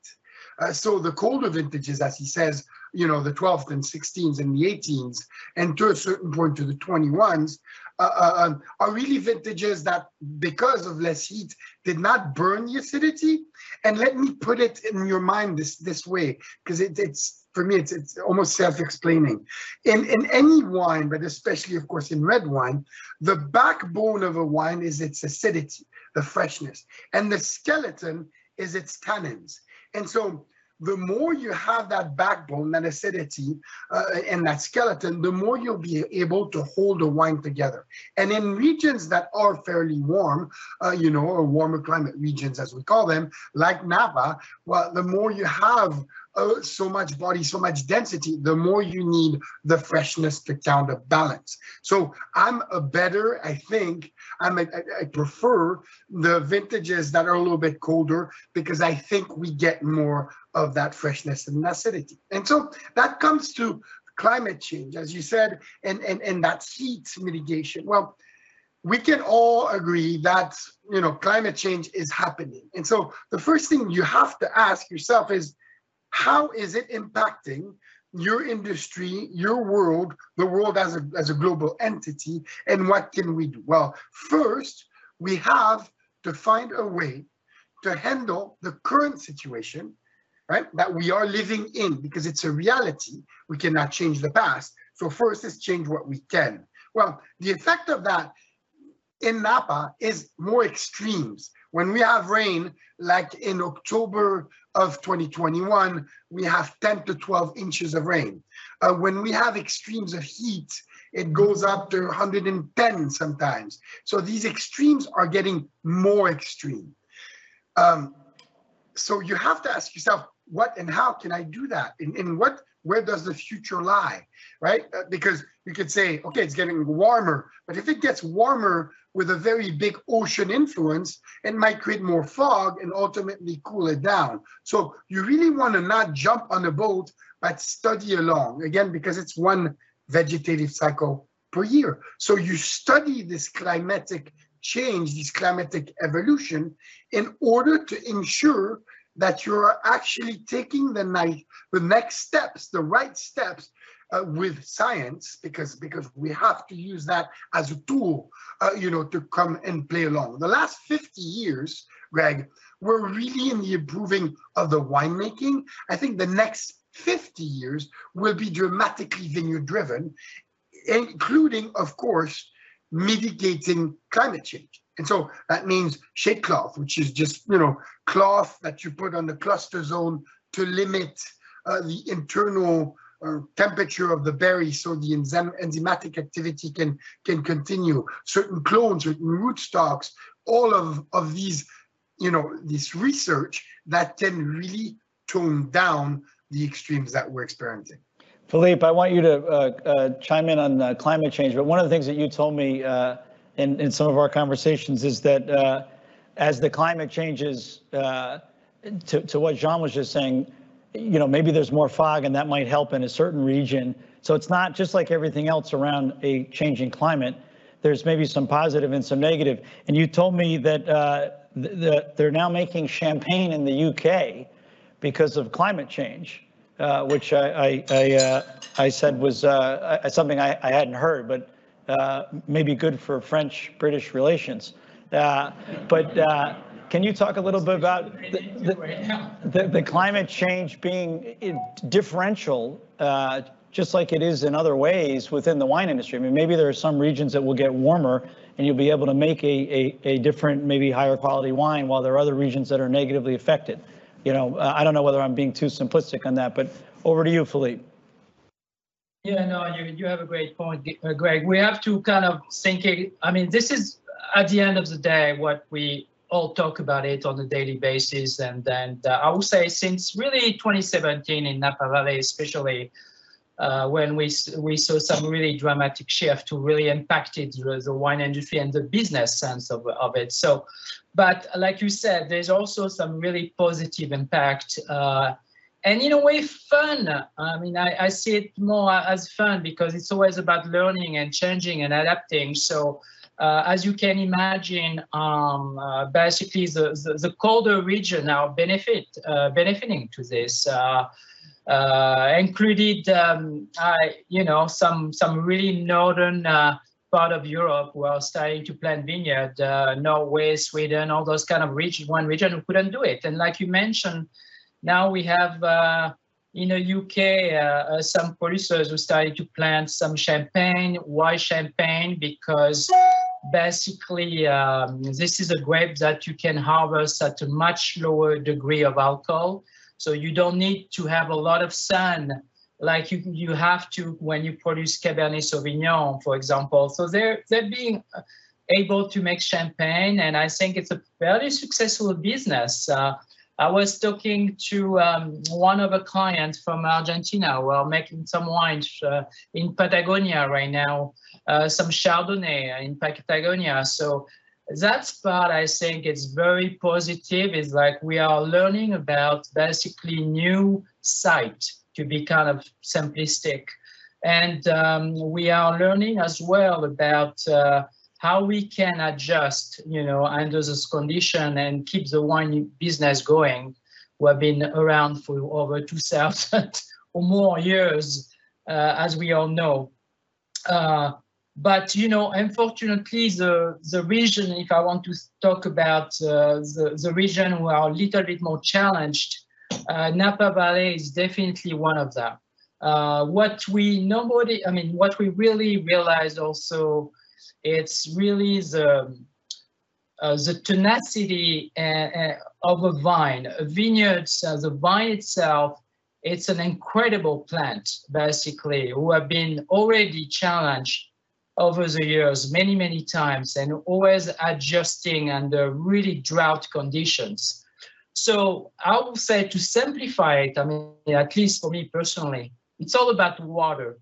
[SPEAKER 3] Uh, so the colder vintages, as he says, you know, the 12th and 16s and the 18s, and to a certain point to the 21s, uh, uh, um, are really vintages that, because of less heat, did not burn the acidity. And let me put it in your mind this this way, because it, it's for me, it's it's almost self-explaining. In in any wine, but especially, of course, in red wine, the backbone of a wine is its acidity, the freshness, and the skeleton is its tannins. And so the more you have that backbone, that acidity, uh, and that skeleton, the more you'll be able to hold the wine together. And in regions that are fairly warm, uh, you know, or warmer climate regions as we call them, like Napa, well, the more you have uh, so much body, so much density, the more you need the freshness to counterbalance. So I'm a better, I think, I'm prefer the vintages that are a little bit colder because I think we get more of that freshness and acidity. And so that comes to climate change, as you said, and, and, and that heat mitigation. Well, we can all agree that you know climate change is happening. And so the first thing you have to ask yourself is how is it impacting your industry, your world, the world as a, as a global entity, and what can we do? Well, first, we have to find a way to handle the current situation, right, that we are living in, because it's a reality. We cannot change the past. So first is change what we can. Well, the effect of that in Napa is more extremes. When we have rain, like in October of 2021, we have 10 to 12 inches of rain. Uh, when we have extremes of heat, it goes up to 110 sometimes. So these extremes are getting more extreme. Um, so you have to ask yourself, what and how can I do that? And, and what, where does the future lie, right? Uh, because you could say, okay, it's getting warmer, but if it gets warmer with a very big ocean influence, it might create more fog and ultimately cool it down. So you really want to not jump on a boat, but study along again, because it's one vegetative cycle per year. So you study this climatic change, this climatic evolution, in order to ensure that you're actually taking the the next steps, the right steps uh, with science, because because we have to use that as a tool, uh, you know, to come and play along. The last 50 years, Greg, we're really in the improving of the winemaking. I think the next 50 years will be dramatically vineyard driven, including, of course, mitigating climate change. And so that means shade cloth, which is just, you know, cloth that you put on the cluster zone to limit uh, the internal uh, temperature of the berry so the enzyme, enzymatic activity can, can continue. Certain clones, certain rootstocks, all of, of these, you know, this research that can really tone down the extremes that we're experiencing.
[SPEAKER 2] Philippe, I want you to uh, uh, chime in on uh, climate change, but one of the things that you told me uh, in, in some of our conversations is that uh, as the climate changes, uh, to, to what Jean was just saying, you know, maybe there's more fog and that might help in a certain region. So it's not just like everything else around a changing climate. There's maybe some positive and some negative. And you told me that uh, the, the, they're now making champagne in the UK because of climate change, uh, which I I, I, uh, I said was uh, something I, I hadn't heard, but uh, maybe good for French-British relations. Uh, but uh, can you talk a little bit about the, climate change being differential, just like it is in other ways within the wine industry? I mean, maybe there are some regions that will get warmer and you'll be able to make a different, maybe higher quality wine, while there are other regions that are negatively affected. You know, I don't know whether I'm being too simplistic on that, but over to you, Philippe.
[SPEAKER 5] Yeah, no, you, you have a great point, uh, Greg. We have to kind of think. I mean, this is at the end of the day what we all talk about it on a daily basis. And then uh, I would say since really 2017 in Napa Valley, especially, uh, when we we saw some really dramatic shift to really impacted the, the wine industry and the business sense of, of it. So, but like you said, there's also some really positive impact. Uh, and in a way fun. I mean, I, I, see it more as fun because it's always about learning and changing and adapting. So uh, as you can imagine, um, uh, basically the, the, the, colder region are benefit uh, benefiting to this. Uh, uh, included, um, you know, some some really northern uh, part of Europe who are starting to plant vineyard, Norway, Sweden, all those kind of region, one region who couldn't do it. And like you mentioned, now we have in the UK, uh, uh, some producers who started to plant some champagne, white champagne, because basically um, this is a grape that you can harvest at a much lower degree of alcohol. So you don't need to have a lot of sun like you, you have to when you produce Cabernet Sauvignon, for example. So they're, they're being able to make champagne and I think it's a very successful business. Uh, I was talking to um, one of a clients from Argentina We're making some wines uh, in Patagonia right now, uh, some Chardonnay in Patagonia. So that's part I think is very positive. It's like we are learning about basically new site to be kind of simplistic. And um, we are learning as well about uh, how we can adjust, you know, under this condition and keep the wine business going. We have been around for over 2,000 [laughs] or more years, uh, as we all know. Uh, but you know, unfortunately, the the region, if I want to talk about uh, the the region who are a little bit more challenged, uh, Napa Valley is definitely one of them. Uh, what we nobody, I mean, what we really realized also it's really the uh, the tenacity uh, uh, of a vine. A vineyard, uh, the vine itself, it's an incredible plant, basically, who have been already challenged over the years many, many times and always adjusting under really drought conditions. So I would say to simplify it, I mean, at least for me personally, it's all about water.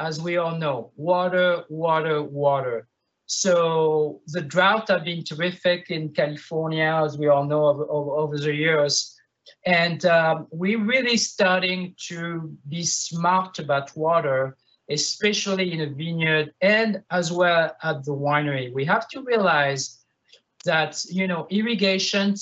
[SPEAKER 5] As we all know, water, water, water. So the drought have been terrific in California, as we all know, over, over the years. And um, we're really starting to be smart about water, especially in a vineyard and as well at the winery. We have to realize that, you know, irrigation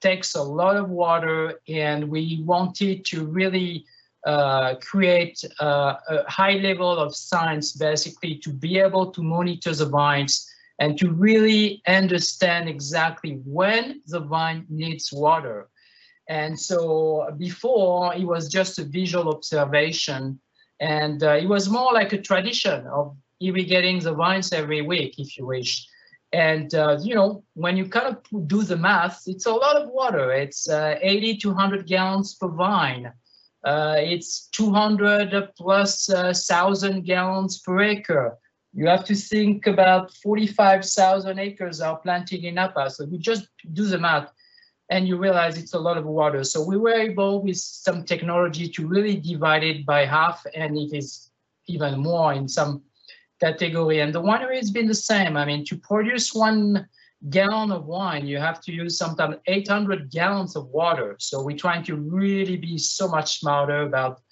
[SPEAKER 5] takes a lot of water and we wanted to really uh, create uh, a high level of science basically to be able to monitor the vines and to really understand exactly when the vine needs water. And so before it was just a visual observation and uh, it was more like a tradition of irrigating the vines every week, if you wish. And, uh, you know, when you kind of do the math, it's a lot of water. It's uh, 80 to 100 gallons per vine. Uh, it's 200 plus uh, thousand gallons per acre. You have to think about 45,000 acres are planted in Napa. So you just do the math and you realize it's a lot of water. So we were able with some technology to really divide it by half and it is even more in some category. And the winery has been the same. I mean, to produce one gallon of wine, you have to use sometimes 800 gallons of water. So we're trying to really be so much smarter about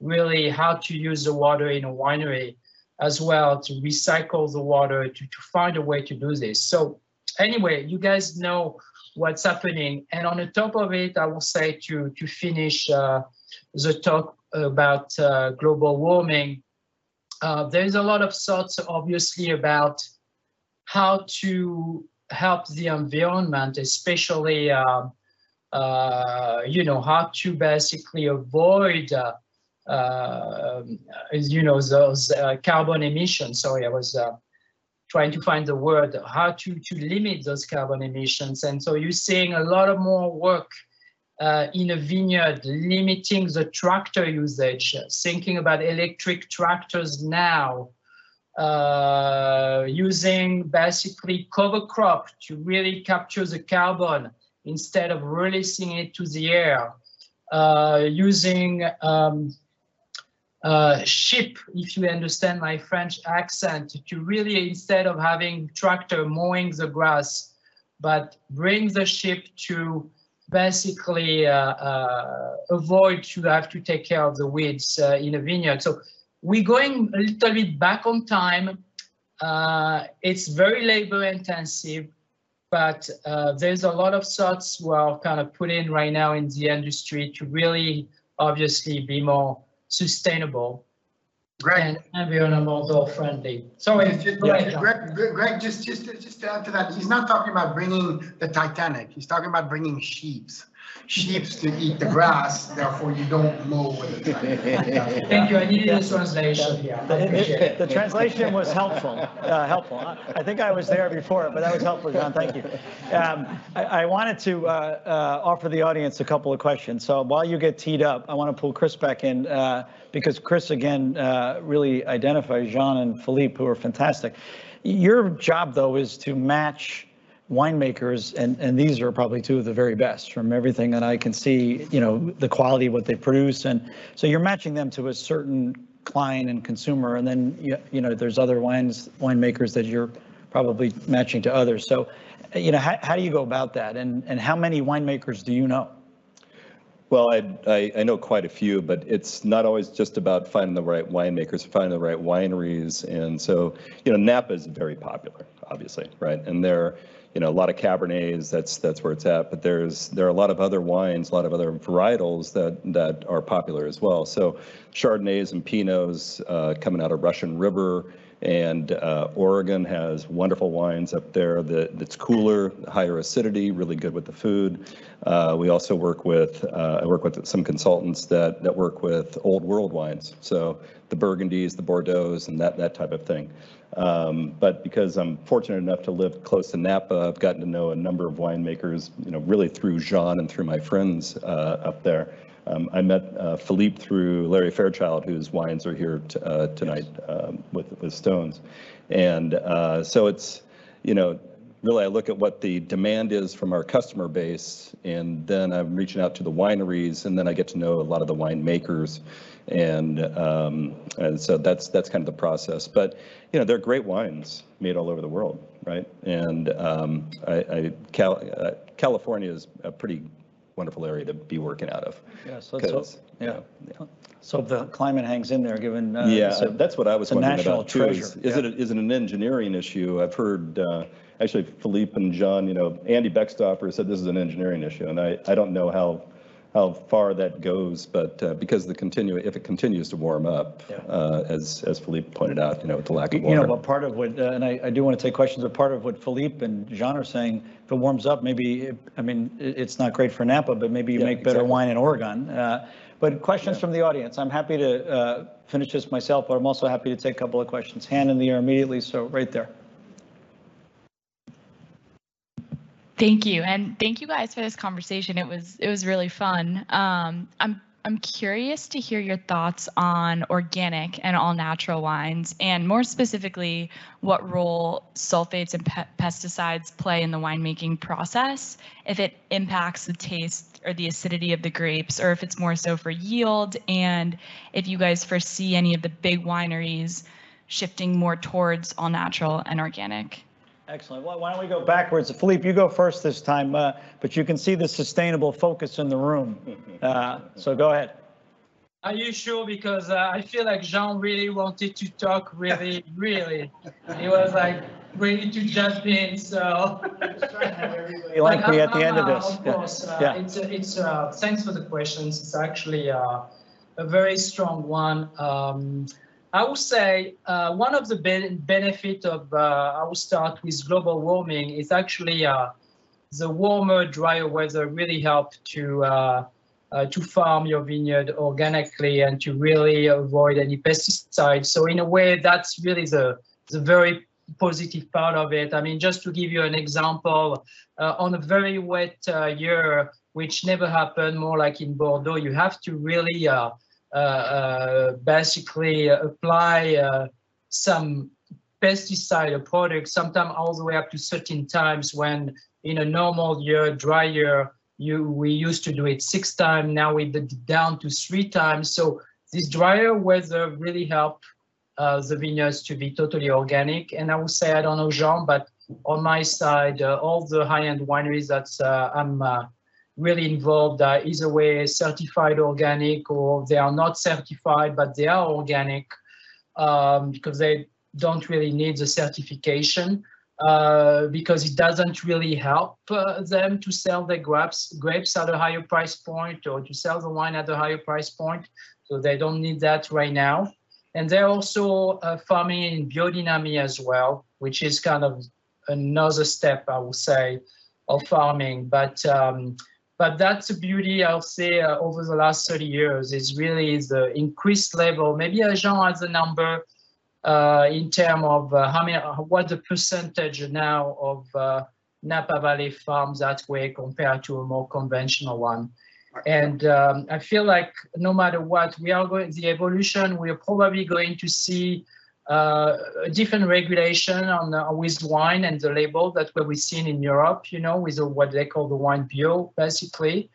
[SPEAKER 5] really how to use the water in a winery as well to recycle the water to, to find a way to do this. So anyway, you guys know what's happening. And on the top of it, I will say to, to finish uh, the talk about uh, global warming, uh, there's a lot of thoughts obviously about how to help the environment, especially, uh, uh, you know, how to basically avoid, uh, uh you know, those uh, carbon emissions. Sorry, I was uh, trying to find the word, how to, to limit those carbon emissions. And so you're seeing a lot of more work in a vineyard, limiting the tractor usage, thinking about electric tractors now, uh, using basically cover crop to really capture the carbon instead of releasing it to the air, uh, using um, uh, ship, if you understand my French accent, to really instead of having tractor mowing the grass, but bring the ship to basically uh, uh, avoid to have to take care of the weeds uh, in a vineyard. So we're going a little bit back on time. Uh, it's very labor intensive, but uh, there's a lot of thoughts we are kind of put in right now in the industry to really obviously be more sustainable
[SPEAKER 3] Greg,
[SPEAKER 5] and environmental friendly. Sorry,
[SPEAKER 3] just-
[SPEAKER 5] John.
[SPEAKER 3] Greg, Greg- Greg, just, just, just to add to that, he's not talking about bringing the Titanic. He's talking about bringing sheeps. Sheeps to eat the grass, therefore you don't mow with the tractor. [laughs]
[SPEAKER 5] Thank you. I needed a translation here. I
[SPEAKER 2] The-
[SPEAKER 5] appreciate it.
[SPEAKER 2] the translation was helpful, uh, helpful. I I think I was there before, but that was helpful, John, thank you. Um, I I wanted to uh, uh, offer the audience a couple of questions. So while you get teed up, I want to pull Chris back in uh, because Chris, again, uh, really identifies Jean and Philippe, who are fantastic. Your job, though, is to match winemakers, and, and these are probably two of the very best from everything that I can see, you know, the quality of what they produce. And so you're matching them to a certain client and consumer, and then, you you know, there's other wines, winemakers that you're probably matching to others. So, you know, how, how do you go about that? And, and how many winemakers do you know?
[SPEAKER 4] Well, I, I, I know quite a few, but it's not always just about finding the right winemakers, finding the right wineries. And so, you know, Napa is very popular, obviously, right? And there, you know, a lot of Cabernets, that's, that's where it's at. But there's, there are a lot of other wines, a lot of other varietals that, that are popular as well. So Chardonnays and Pinots uh, coming out of Russian River, and uh, Oregon has wonderful wines up there that, that's cooler, higher acidity, really good with the food. Uh, we also work with, uh, I work with some consultants that, that work with old world wines. So the Burgundies, the Bordeauxs, and that, that type of thing. Um, but because I'm fortunate enough to live close to Napa, I've gotten to know a number of winemakers, you know, really through Jean and through my friends uh, up there. Um, I met uh, Philippe through Larry Fairchild, whose wines are here t- uh, tonight um, with, with Stones. And uh, so it's, you know, really I look at what the demand is from our customer base, and then I'm reaching out to the wineries, and then I get to know a lot of the winemakers. And, um, and so that's, that's kind of the process. But, you know, they're great wines made all over the world, right? And um, I, I, Cal, uh, California is a pretty wonderful area to be working out of.
[SPEAKER 2] Yes, let's hope, yeah.
[SPEAKER 4] yeah.
[SPEAKER 2] So if the climate hangs in there, given. uh,
[SPEAKER 4] Yeah,
[SPEAKER 2] a-
[SPEAKER 4] that's what I was wondering
[SPEAKER 2] national
[SPEAKER 4] about too. Is
[SPEAKER 2] treasure,
[SPEAKER 4] is
[SPEAKER 2] yeah.
[SPEAKER 4] it, a- is it an engineering issue? I've heard, uh, actually Philippe and John, you know, Andy Beckstoffer said this is an engineering issue, and I, I don't know how, how far that goes, but uh, because the continue, if it continues to warm up,
[SPEAKER 2] Yeah.
[SPEAKER 4] uh, as, as Philippe pointed out, you know, with the lack of water.
[SPEAKER 2] You know, but part of what, uh, and I, I do want to take questions, but part of what Philippe and John are saying, if it warms up, maybe, it- I mean, it's not great for Napa, but maybe you
[SPEAKER 4] Yeah,
[SPEAKER 2] make better
[SPEAKER 4] exactly.
[SPEAKER 2] wine in Oregon. Uh, But questions from the audience. I'm happy to uh, finish this myself, but I'm also happy to take a couple of questions. Hand in the air immediately, so right there.
[SPEAKER 6] Thank you, and thank you guys for this conversation. It was it was really fun. Um, I'm I'm curious to hear your thoughts on organic and all natural wines, and more specifically, what role sulfates and pe- pesticides play in the winemaking process. If it impacts the taste or the acidity of the grapes, or if it's more so for yield, and if you guys foresee any of the big wineries shifting more towards all natural and organic.
[SPEAKER 2] Excellent. Why why don't we go backwards? Philippe, you go first this time, uh, but you can see the sustainable focus in the room. [laughs] Uh, So go ahead.
[SPEAKER 5] Are you sure? Because uh, I feel like Jean really wanted to talk really, [laughs] really. He was like ready to jump in, so.
[SPEAKER 2] You [laughs] like me
[SPEAKER 5] uh,
[SPEAKER 2] at the end of
[SPEAKER 5] uh,
[SPEAKER 2] this.
[SPEAKER 5] Of
[SPEAKER 2] Yeah.
[SPEAKER 5] course, uh,
[SPEAKER 2] Yeah.
[SPEAKER 5] it's, it's, uh, thanks for the questions. It's actually uh, a very strong one. Um, I would say uh, one of the ben- benefit of, uh, I will start with global warming is actually uh, the warmer, drier weather really help to uh, uh, to farm your vineyard organically and to really avoid any pesticides. So in a way, that's really the the very positive part of it. I mean, just to give you an example, uh, on a very wet year, which never happened, more like in Bordeaux, you have to really basically apply uh, some pesticide or product, sometimes all the way up to 13 times when in a normal year, dry year, you we used to do it six times, now we did down to three times. So this drier weather really helped uh, the vineyards to be totally organic. And I would say, I don't know, Jean, but on my side, uh, all the high-end wineries that uh, I'm uh, really involved are either way certified organic or they are not certified, but they are organic um, because they don't really need the certification uh, because it doesn't really help uh, them to sell their grapes, grapes at a higher price point or to sell the wine at a higher price point. So they don't need that right now. And they're also uh, farming in biodynamic as well, which is kind of another step, I would say, of farming. But um, but that's the beauty, I'll say, uh, over the last 30 years is really the increased level. Maybe uh, Jean has a number uh, in terms of uh, how many, what the percentage now of uh, Napa Valley farms that way compared to a more conventional one. And um, I feel like no matter what, we are going, the evolution, we are probably going to see uh, different regulation on uh, with wine and the label that what we've seen in Europe, you know, with what they call the wine bio, basically,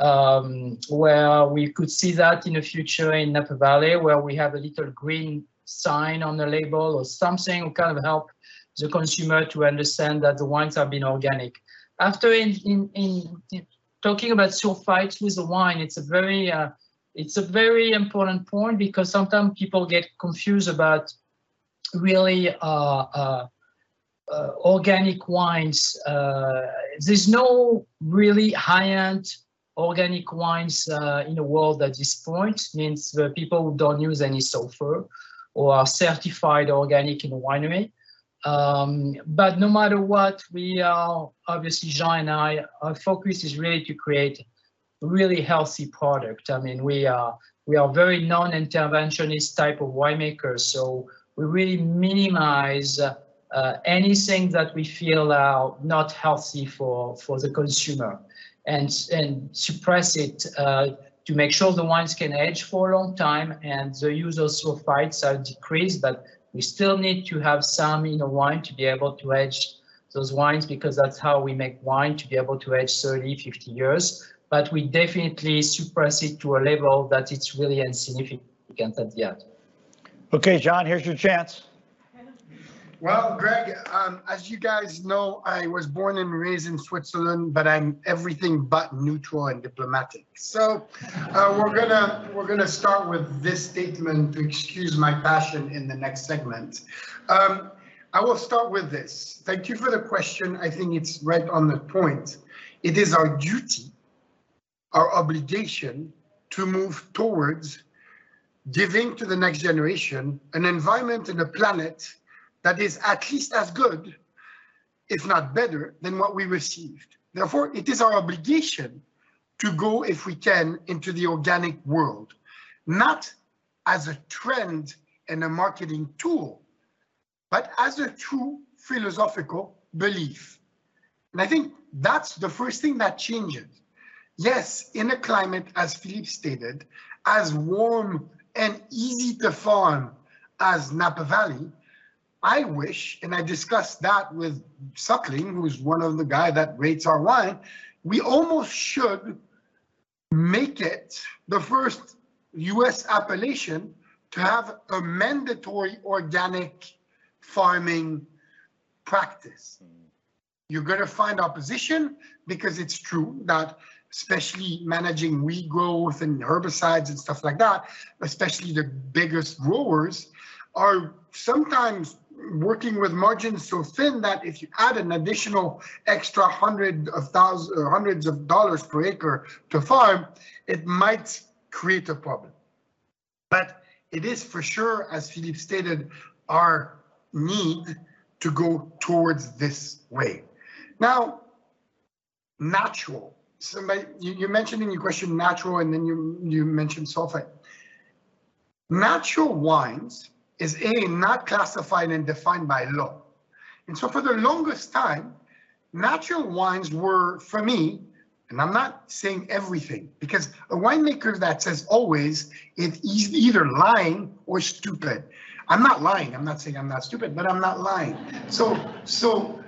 [SPEAKER 5] um, where we could see that in the future in Napa Valley, where we have a little green sign on the label or something to kind of help the consumer to understand that the wines have been organic. After in, in, in, in talking about sulfites with the wine, it's a very uh, it's a very important point because sometimes people get confused about really uh, uh, uh, organic wines. There's no really high-end organic wines in the world at this point. Means the people who don't use any sulfur or are certified organic in a winery. Um, but no matter what, we are obviously Jean and I. Our focus is really to create really healthy product. I mean, we are we are very non-interventionist type of winemakers, so we really minimize uh, uh, anything that we feel are not healthy for for the consumer, and and suppress it uh, to make sure the wines can age for a long time and the use of sulfites are decreased, but we still need to have some in a wine to be able to age those wines because that's how we make wine to be able to age 30, 50 years. But we definitely suppress it to a level that it's really insignificant at the end.
[SPEAKER 2] Okay, John, here's your chance.
[SPEAKER 3] Well, Greg, um, as you guys know, I was born and raised in Switzerland, but I'm everything but neutral and diplomatic. So uh, we're gonna we're gonna start with this statement to excuse my passion in the next segment. Um, I will start with this. Thank you for the question. I think it's right on the point. It is our duty, our obligation to move towards giving to the next generation an environment and a planet that is at least as good, if not better, than what we received. Therefore, it is our obligation to go, if we can, into the organic world, not as a trend and a marketing tool, but as a true philosophical belief. And I think that's the first thing that changes. Yes, in a climate, as Philippe stated, as warm and easy to farm as Napa Valley, I wish, and I discussed that with Suckling, who's one of the guy that rates our wine, we almost should make it the first US appellation to have a mandatory organic farming practice. Mm. You're going to find opposition because it's true that especially managing weed growth and herbicides and stuff like that, especially the biggest growers, are sometimes working with margins so thin that if you add an additional extra hundred of thousands uh, hundreds of dollars per acre to farm, it might create a problem. But it is for sure, as Philippe stated, our need to go towards this way. Now, natural. Somebody, you, you mentioned in your question natural, and then you, you mentioned sulfite. Natural wines is A, not classified and defined by law. And so for the longest time, natural wines were, for me, and I'm not saying everything, because a winemaker that says always is either lying or stupid. I'm not lying. I'm not saying I'm not stupid, but I'm not lying. So, so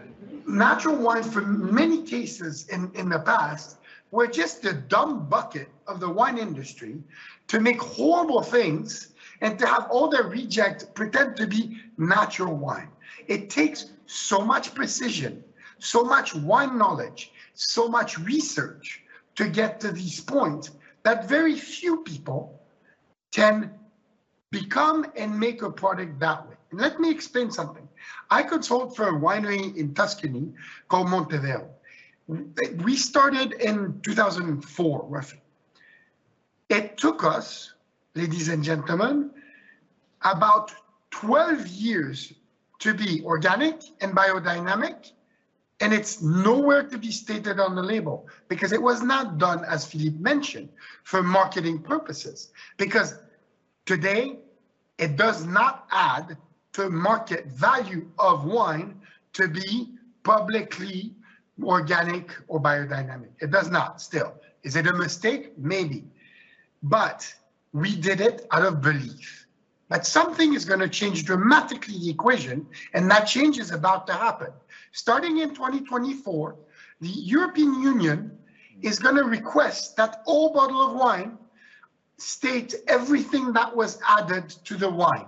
[SPEAKER 3] natural wines, for many cases in, in the past, we're just the dumb bucket of the wine industry to make horrible things and to have all their reject pretend to be natural wine. It takes so much precision, so much wine knowledge, so much research to get to these points that very few people can become and make a product that way. Let me explain something. I consult for a winery in Tuscany called Montevero. We started in 2004, roughly. It took us, ladies and gentlemen, about 12 years to be organic and biodynamic, and it's nowhere to be stated on the label because it was not done, as Philippe mentioned, for marketing purposes. Because today, it does not add to market value of wine to be publicly organic or biodynamic. It does not still. Is it a mistake? Maybe. But we did it out of belief. But something is going to change dramatically the equation, and that change is about to happen. Starting in 2024, the European Union is going to request that all bottle of wine state everything that was added to the wine.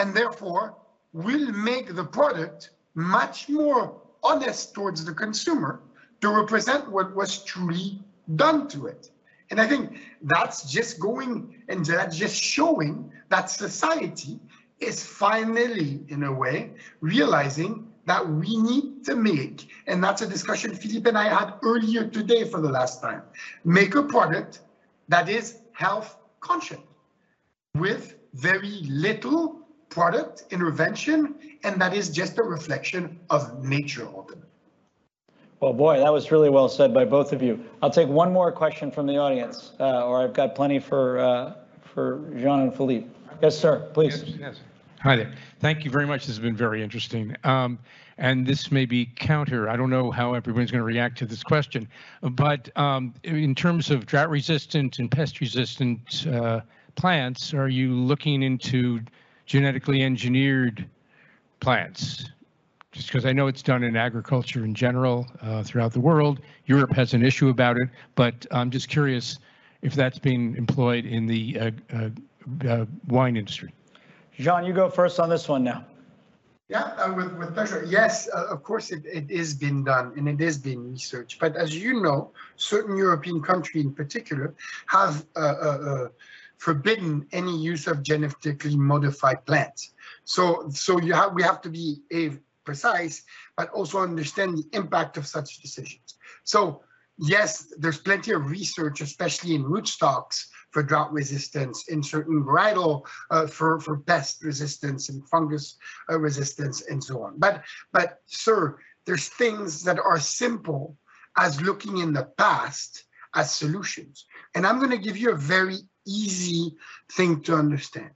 [SPEAKER 3] And therefore, will make the product much more honest towards the consumer to represent what was truly done to it. And I think that's just going and that's just showing that society is finally, in a way, realizing that we need to make, and that's a discussion Philippe and I had earlier today for the last time, make a product that is health conscious with very little product intervention, and that is just a reflection of nature ultimately.
[SPEAKER 2] Well, boy, that was really well said by both of you. I'll take one more question from the audience, uh, or I've got plenty for uh, for Jean and Philippe. Yes, sir, please.
[SPEAKER 7] Yes, yes. Hi there. Thank you very much. This has been very interesting. Um, and this may be counter. I don't know how everyone's going to react to this question, but um, in terms of drought resistant and pest resistant uh, plants, are you looking into genetically engineered plants? Just because I know it's done in agriculture in general uh, throughout the world. Europe has an issue about it, but I'm just curious if that's being employed in the uh, uh, uh wine industry.
[SPEAKER 2] Jean, you go first on this one now.
[SPEAKER 3] Yeah, uh, with, with pleasure. Yes, uh, of course, it, it is being done and it is being researched. But as you know, certain European countries in particular have uh, forbidden any use of genetically modified plants. So, so you have we have to be a precise, but also understand the impact of such decisions. So, yes, there's plenty of research, especially in rootstocks, for drought resistance, in certain varietal uh, for for pest resistance and fungus uh, resistance, and so on. But, but, sir, there's things that are simple as looking in the past as solutions. And I'm going to give you a very easy thing to understand.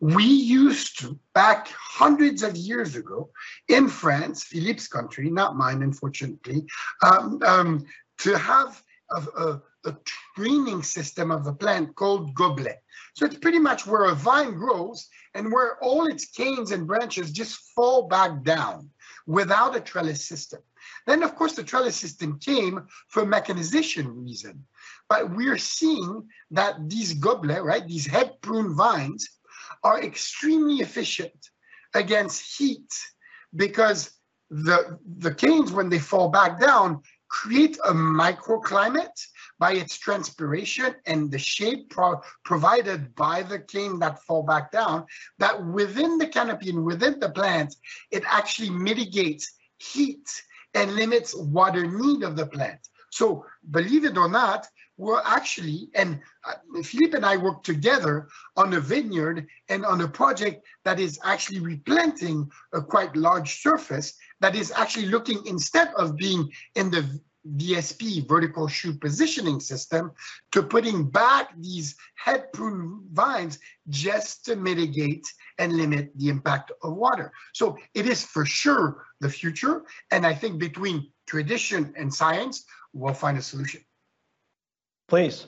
[SPEAKER 3] We used to, back hundreds of years ago, in France, Philippe's country, not mine, unfortunately, um, um, to have a, a, a training system of the plant called goblet. So it's pretty much where a vine grows and where all its canes and branches just fall back down without a trellis system. Then, of course, the trellis system came for mechanization reason. But we're seeing that these goblet, right, these head prune vines are extremely efficient against heat because the, the canes, when they fall back down, create a microclimate by its transpiration and the shape pro provided by the cane that fall back down, that within the canopy and within the plant, it actually mitigates heat and limits water need of the plant. So believe it or not, we're actually, and uh, Philippe and I work together on a vineyard and on a project that is actually replanting a quite large surface that is actually looking, instead of being in the VSP, vertical shoot positioning system, to putting back these head prune vines just to mitigate and limit the impact of water. So it is for sure the future. And I think between tradition and science, we'll find a solution.
[SPEAKER 2] Please.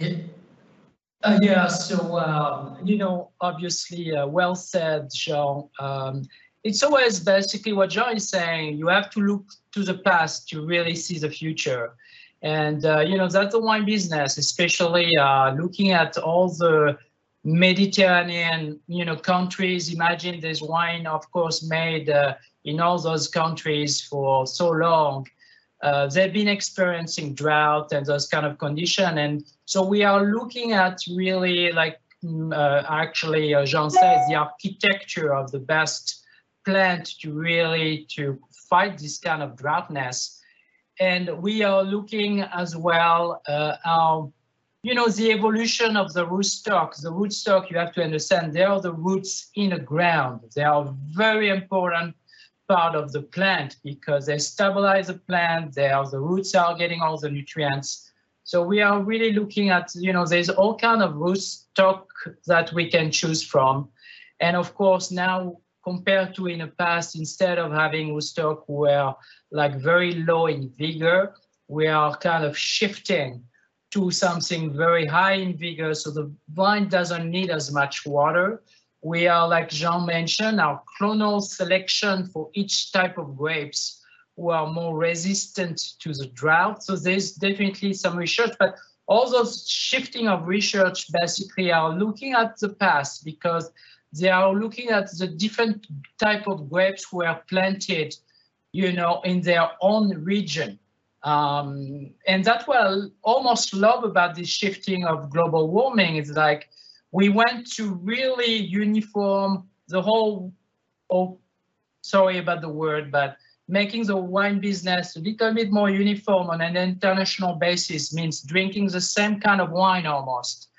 [SPEAKER 5] Uh, yeah, so, um, you know, obviously, uh, well said, Jean. Um, it's always basically what Jean is saying. You have to look to the past to really see the future. And, uh, you know, that's the wine business, especially uh, looking at all the Mediterranean, you know, countries. Imagine there's wine, of course, made uh, in all those countries for so long. Uh, they've been experiencing drought and those kind of condition. And so we are looking at really like, mm, uh, actually, uh, Jean says, the architecture of the best plant to really to fight this kind of droughtness. And we are looking as well uh, how, you know, the evolution of the rootstock. The rootstock, you have to understand, they are the roots in the ground. They are very important part of the plant because they stabilize the plant. They are the roots are getting all the nutrients. So we are really looking at, you know, there's all kind of rootstock that we can choose from. And of course, now compared to in the past, instead of having rootstock were like very low in vigor, we are kind of shifting to something very high in vigor. So the vine doesn't need as much water. We are, like Jean mentioned, our clonal selection for each type of grapes who are more resistant to the drought. So there's definitely some research, but all those shifting of research basically are looking at the past because they are looking at the different type of grapes were planted, you know, in their own region. Um, and that's what I almost love about this shifting of global warming. It's like we went to really uniform the whole, oh, sorry about the word, but making the wine business a little bit more uniform on an international basis means drinking the same kind of wine almost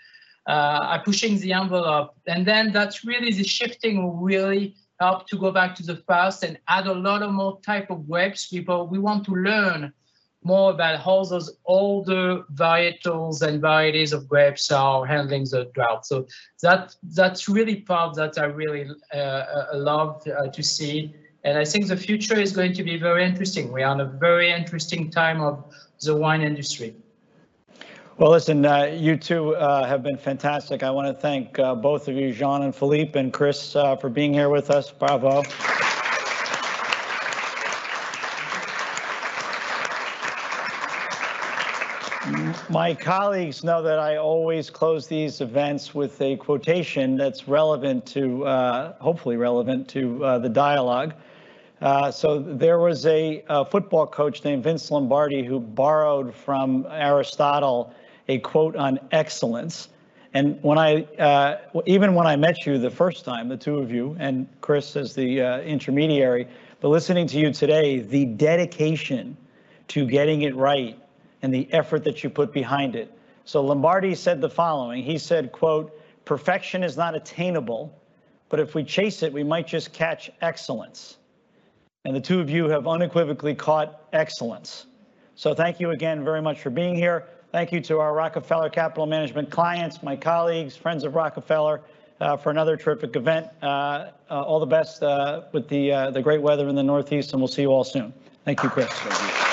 [SPEAKER 5] are pushing the envelope. And then that's really the shifting will really help to go back to the past and add a lot of more type of grapes. People, we want to learn more about how those older varietals and varieties of grapes are handling the drought. So that that's really part that I really uh, uh, love uh, to see. And I think the future is going to be very interesting. We are in a very interesting time of the wine industry.
[SPEAKER 2] Well, listen, uh, you two uh, have been fantastic. I want to thank uh, both of you, Jean and Philippe and Chris, uh, for being here with us. Bravo. My colleagues know that I always close these events with a quotation that's relevant to, uh, hopefully relevant to uh, the dialogue. Uh, so there was a, a, football coach named Vince Lombardi who borrowed from Aristotle a quote on excellence. And when I, uh, even when I met you the first time, the two of you, and Chris as the uh, intermediary, but listening to you today, the dedication to getting it right and the effort that you put behind it. So Lombardi said the following. He said, quote, perfection is not attainable, but if we chase it, we might just catch excellence. And the two of you have unequivocally caught excellence. So thank you again very much for being here. Thank you to our Rockefeller Capital Management clients, my colleagues, friends of Rockefeller, uh, for another terrific event. Uh, uh, all the best uh, with the, uh, the great weather in the Northeast, and we'll see you all soon. Thank you, Chris. Thank you.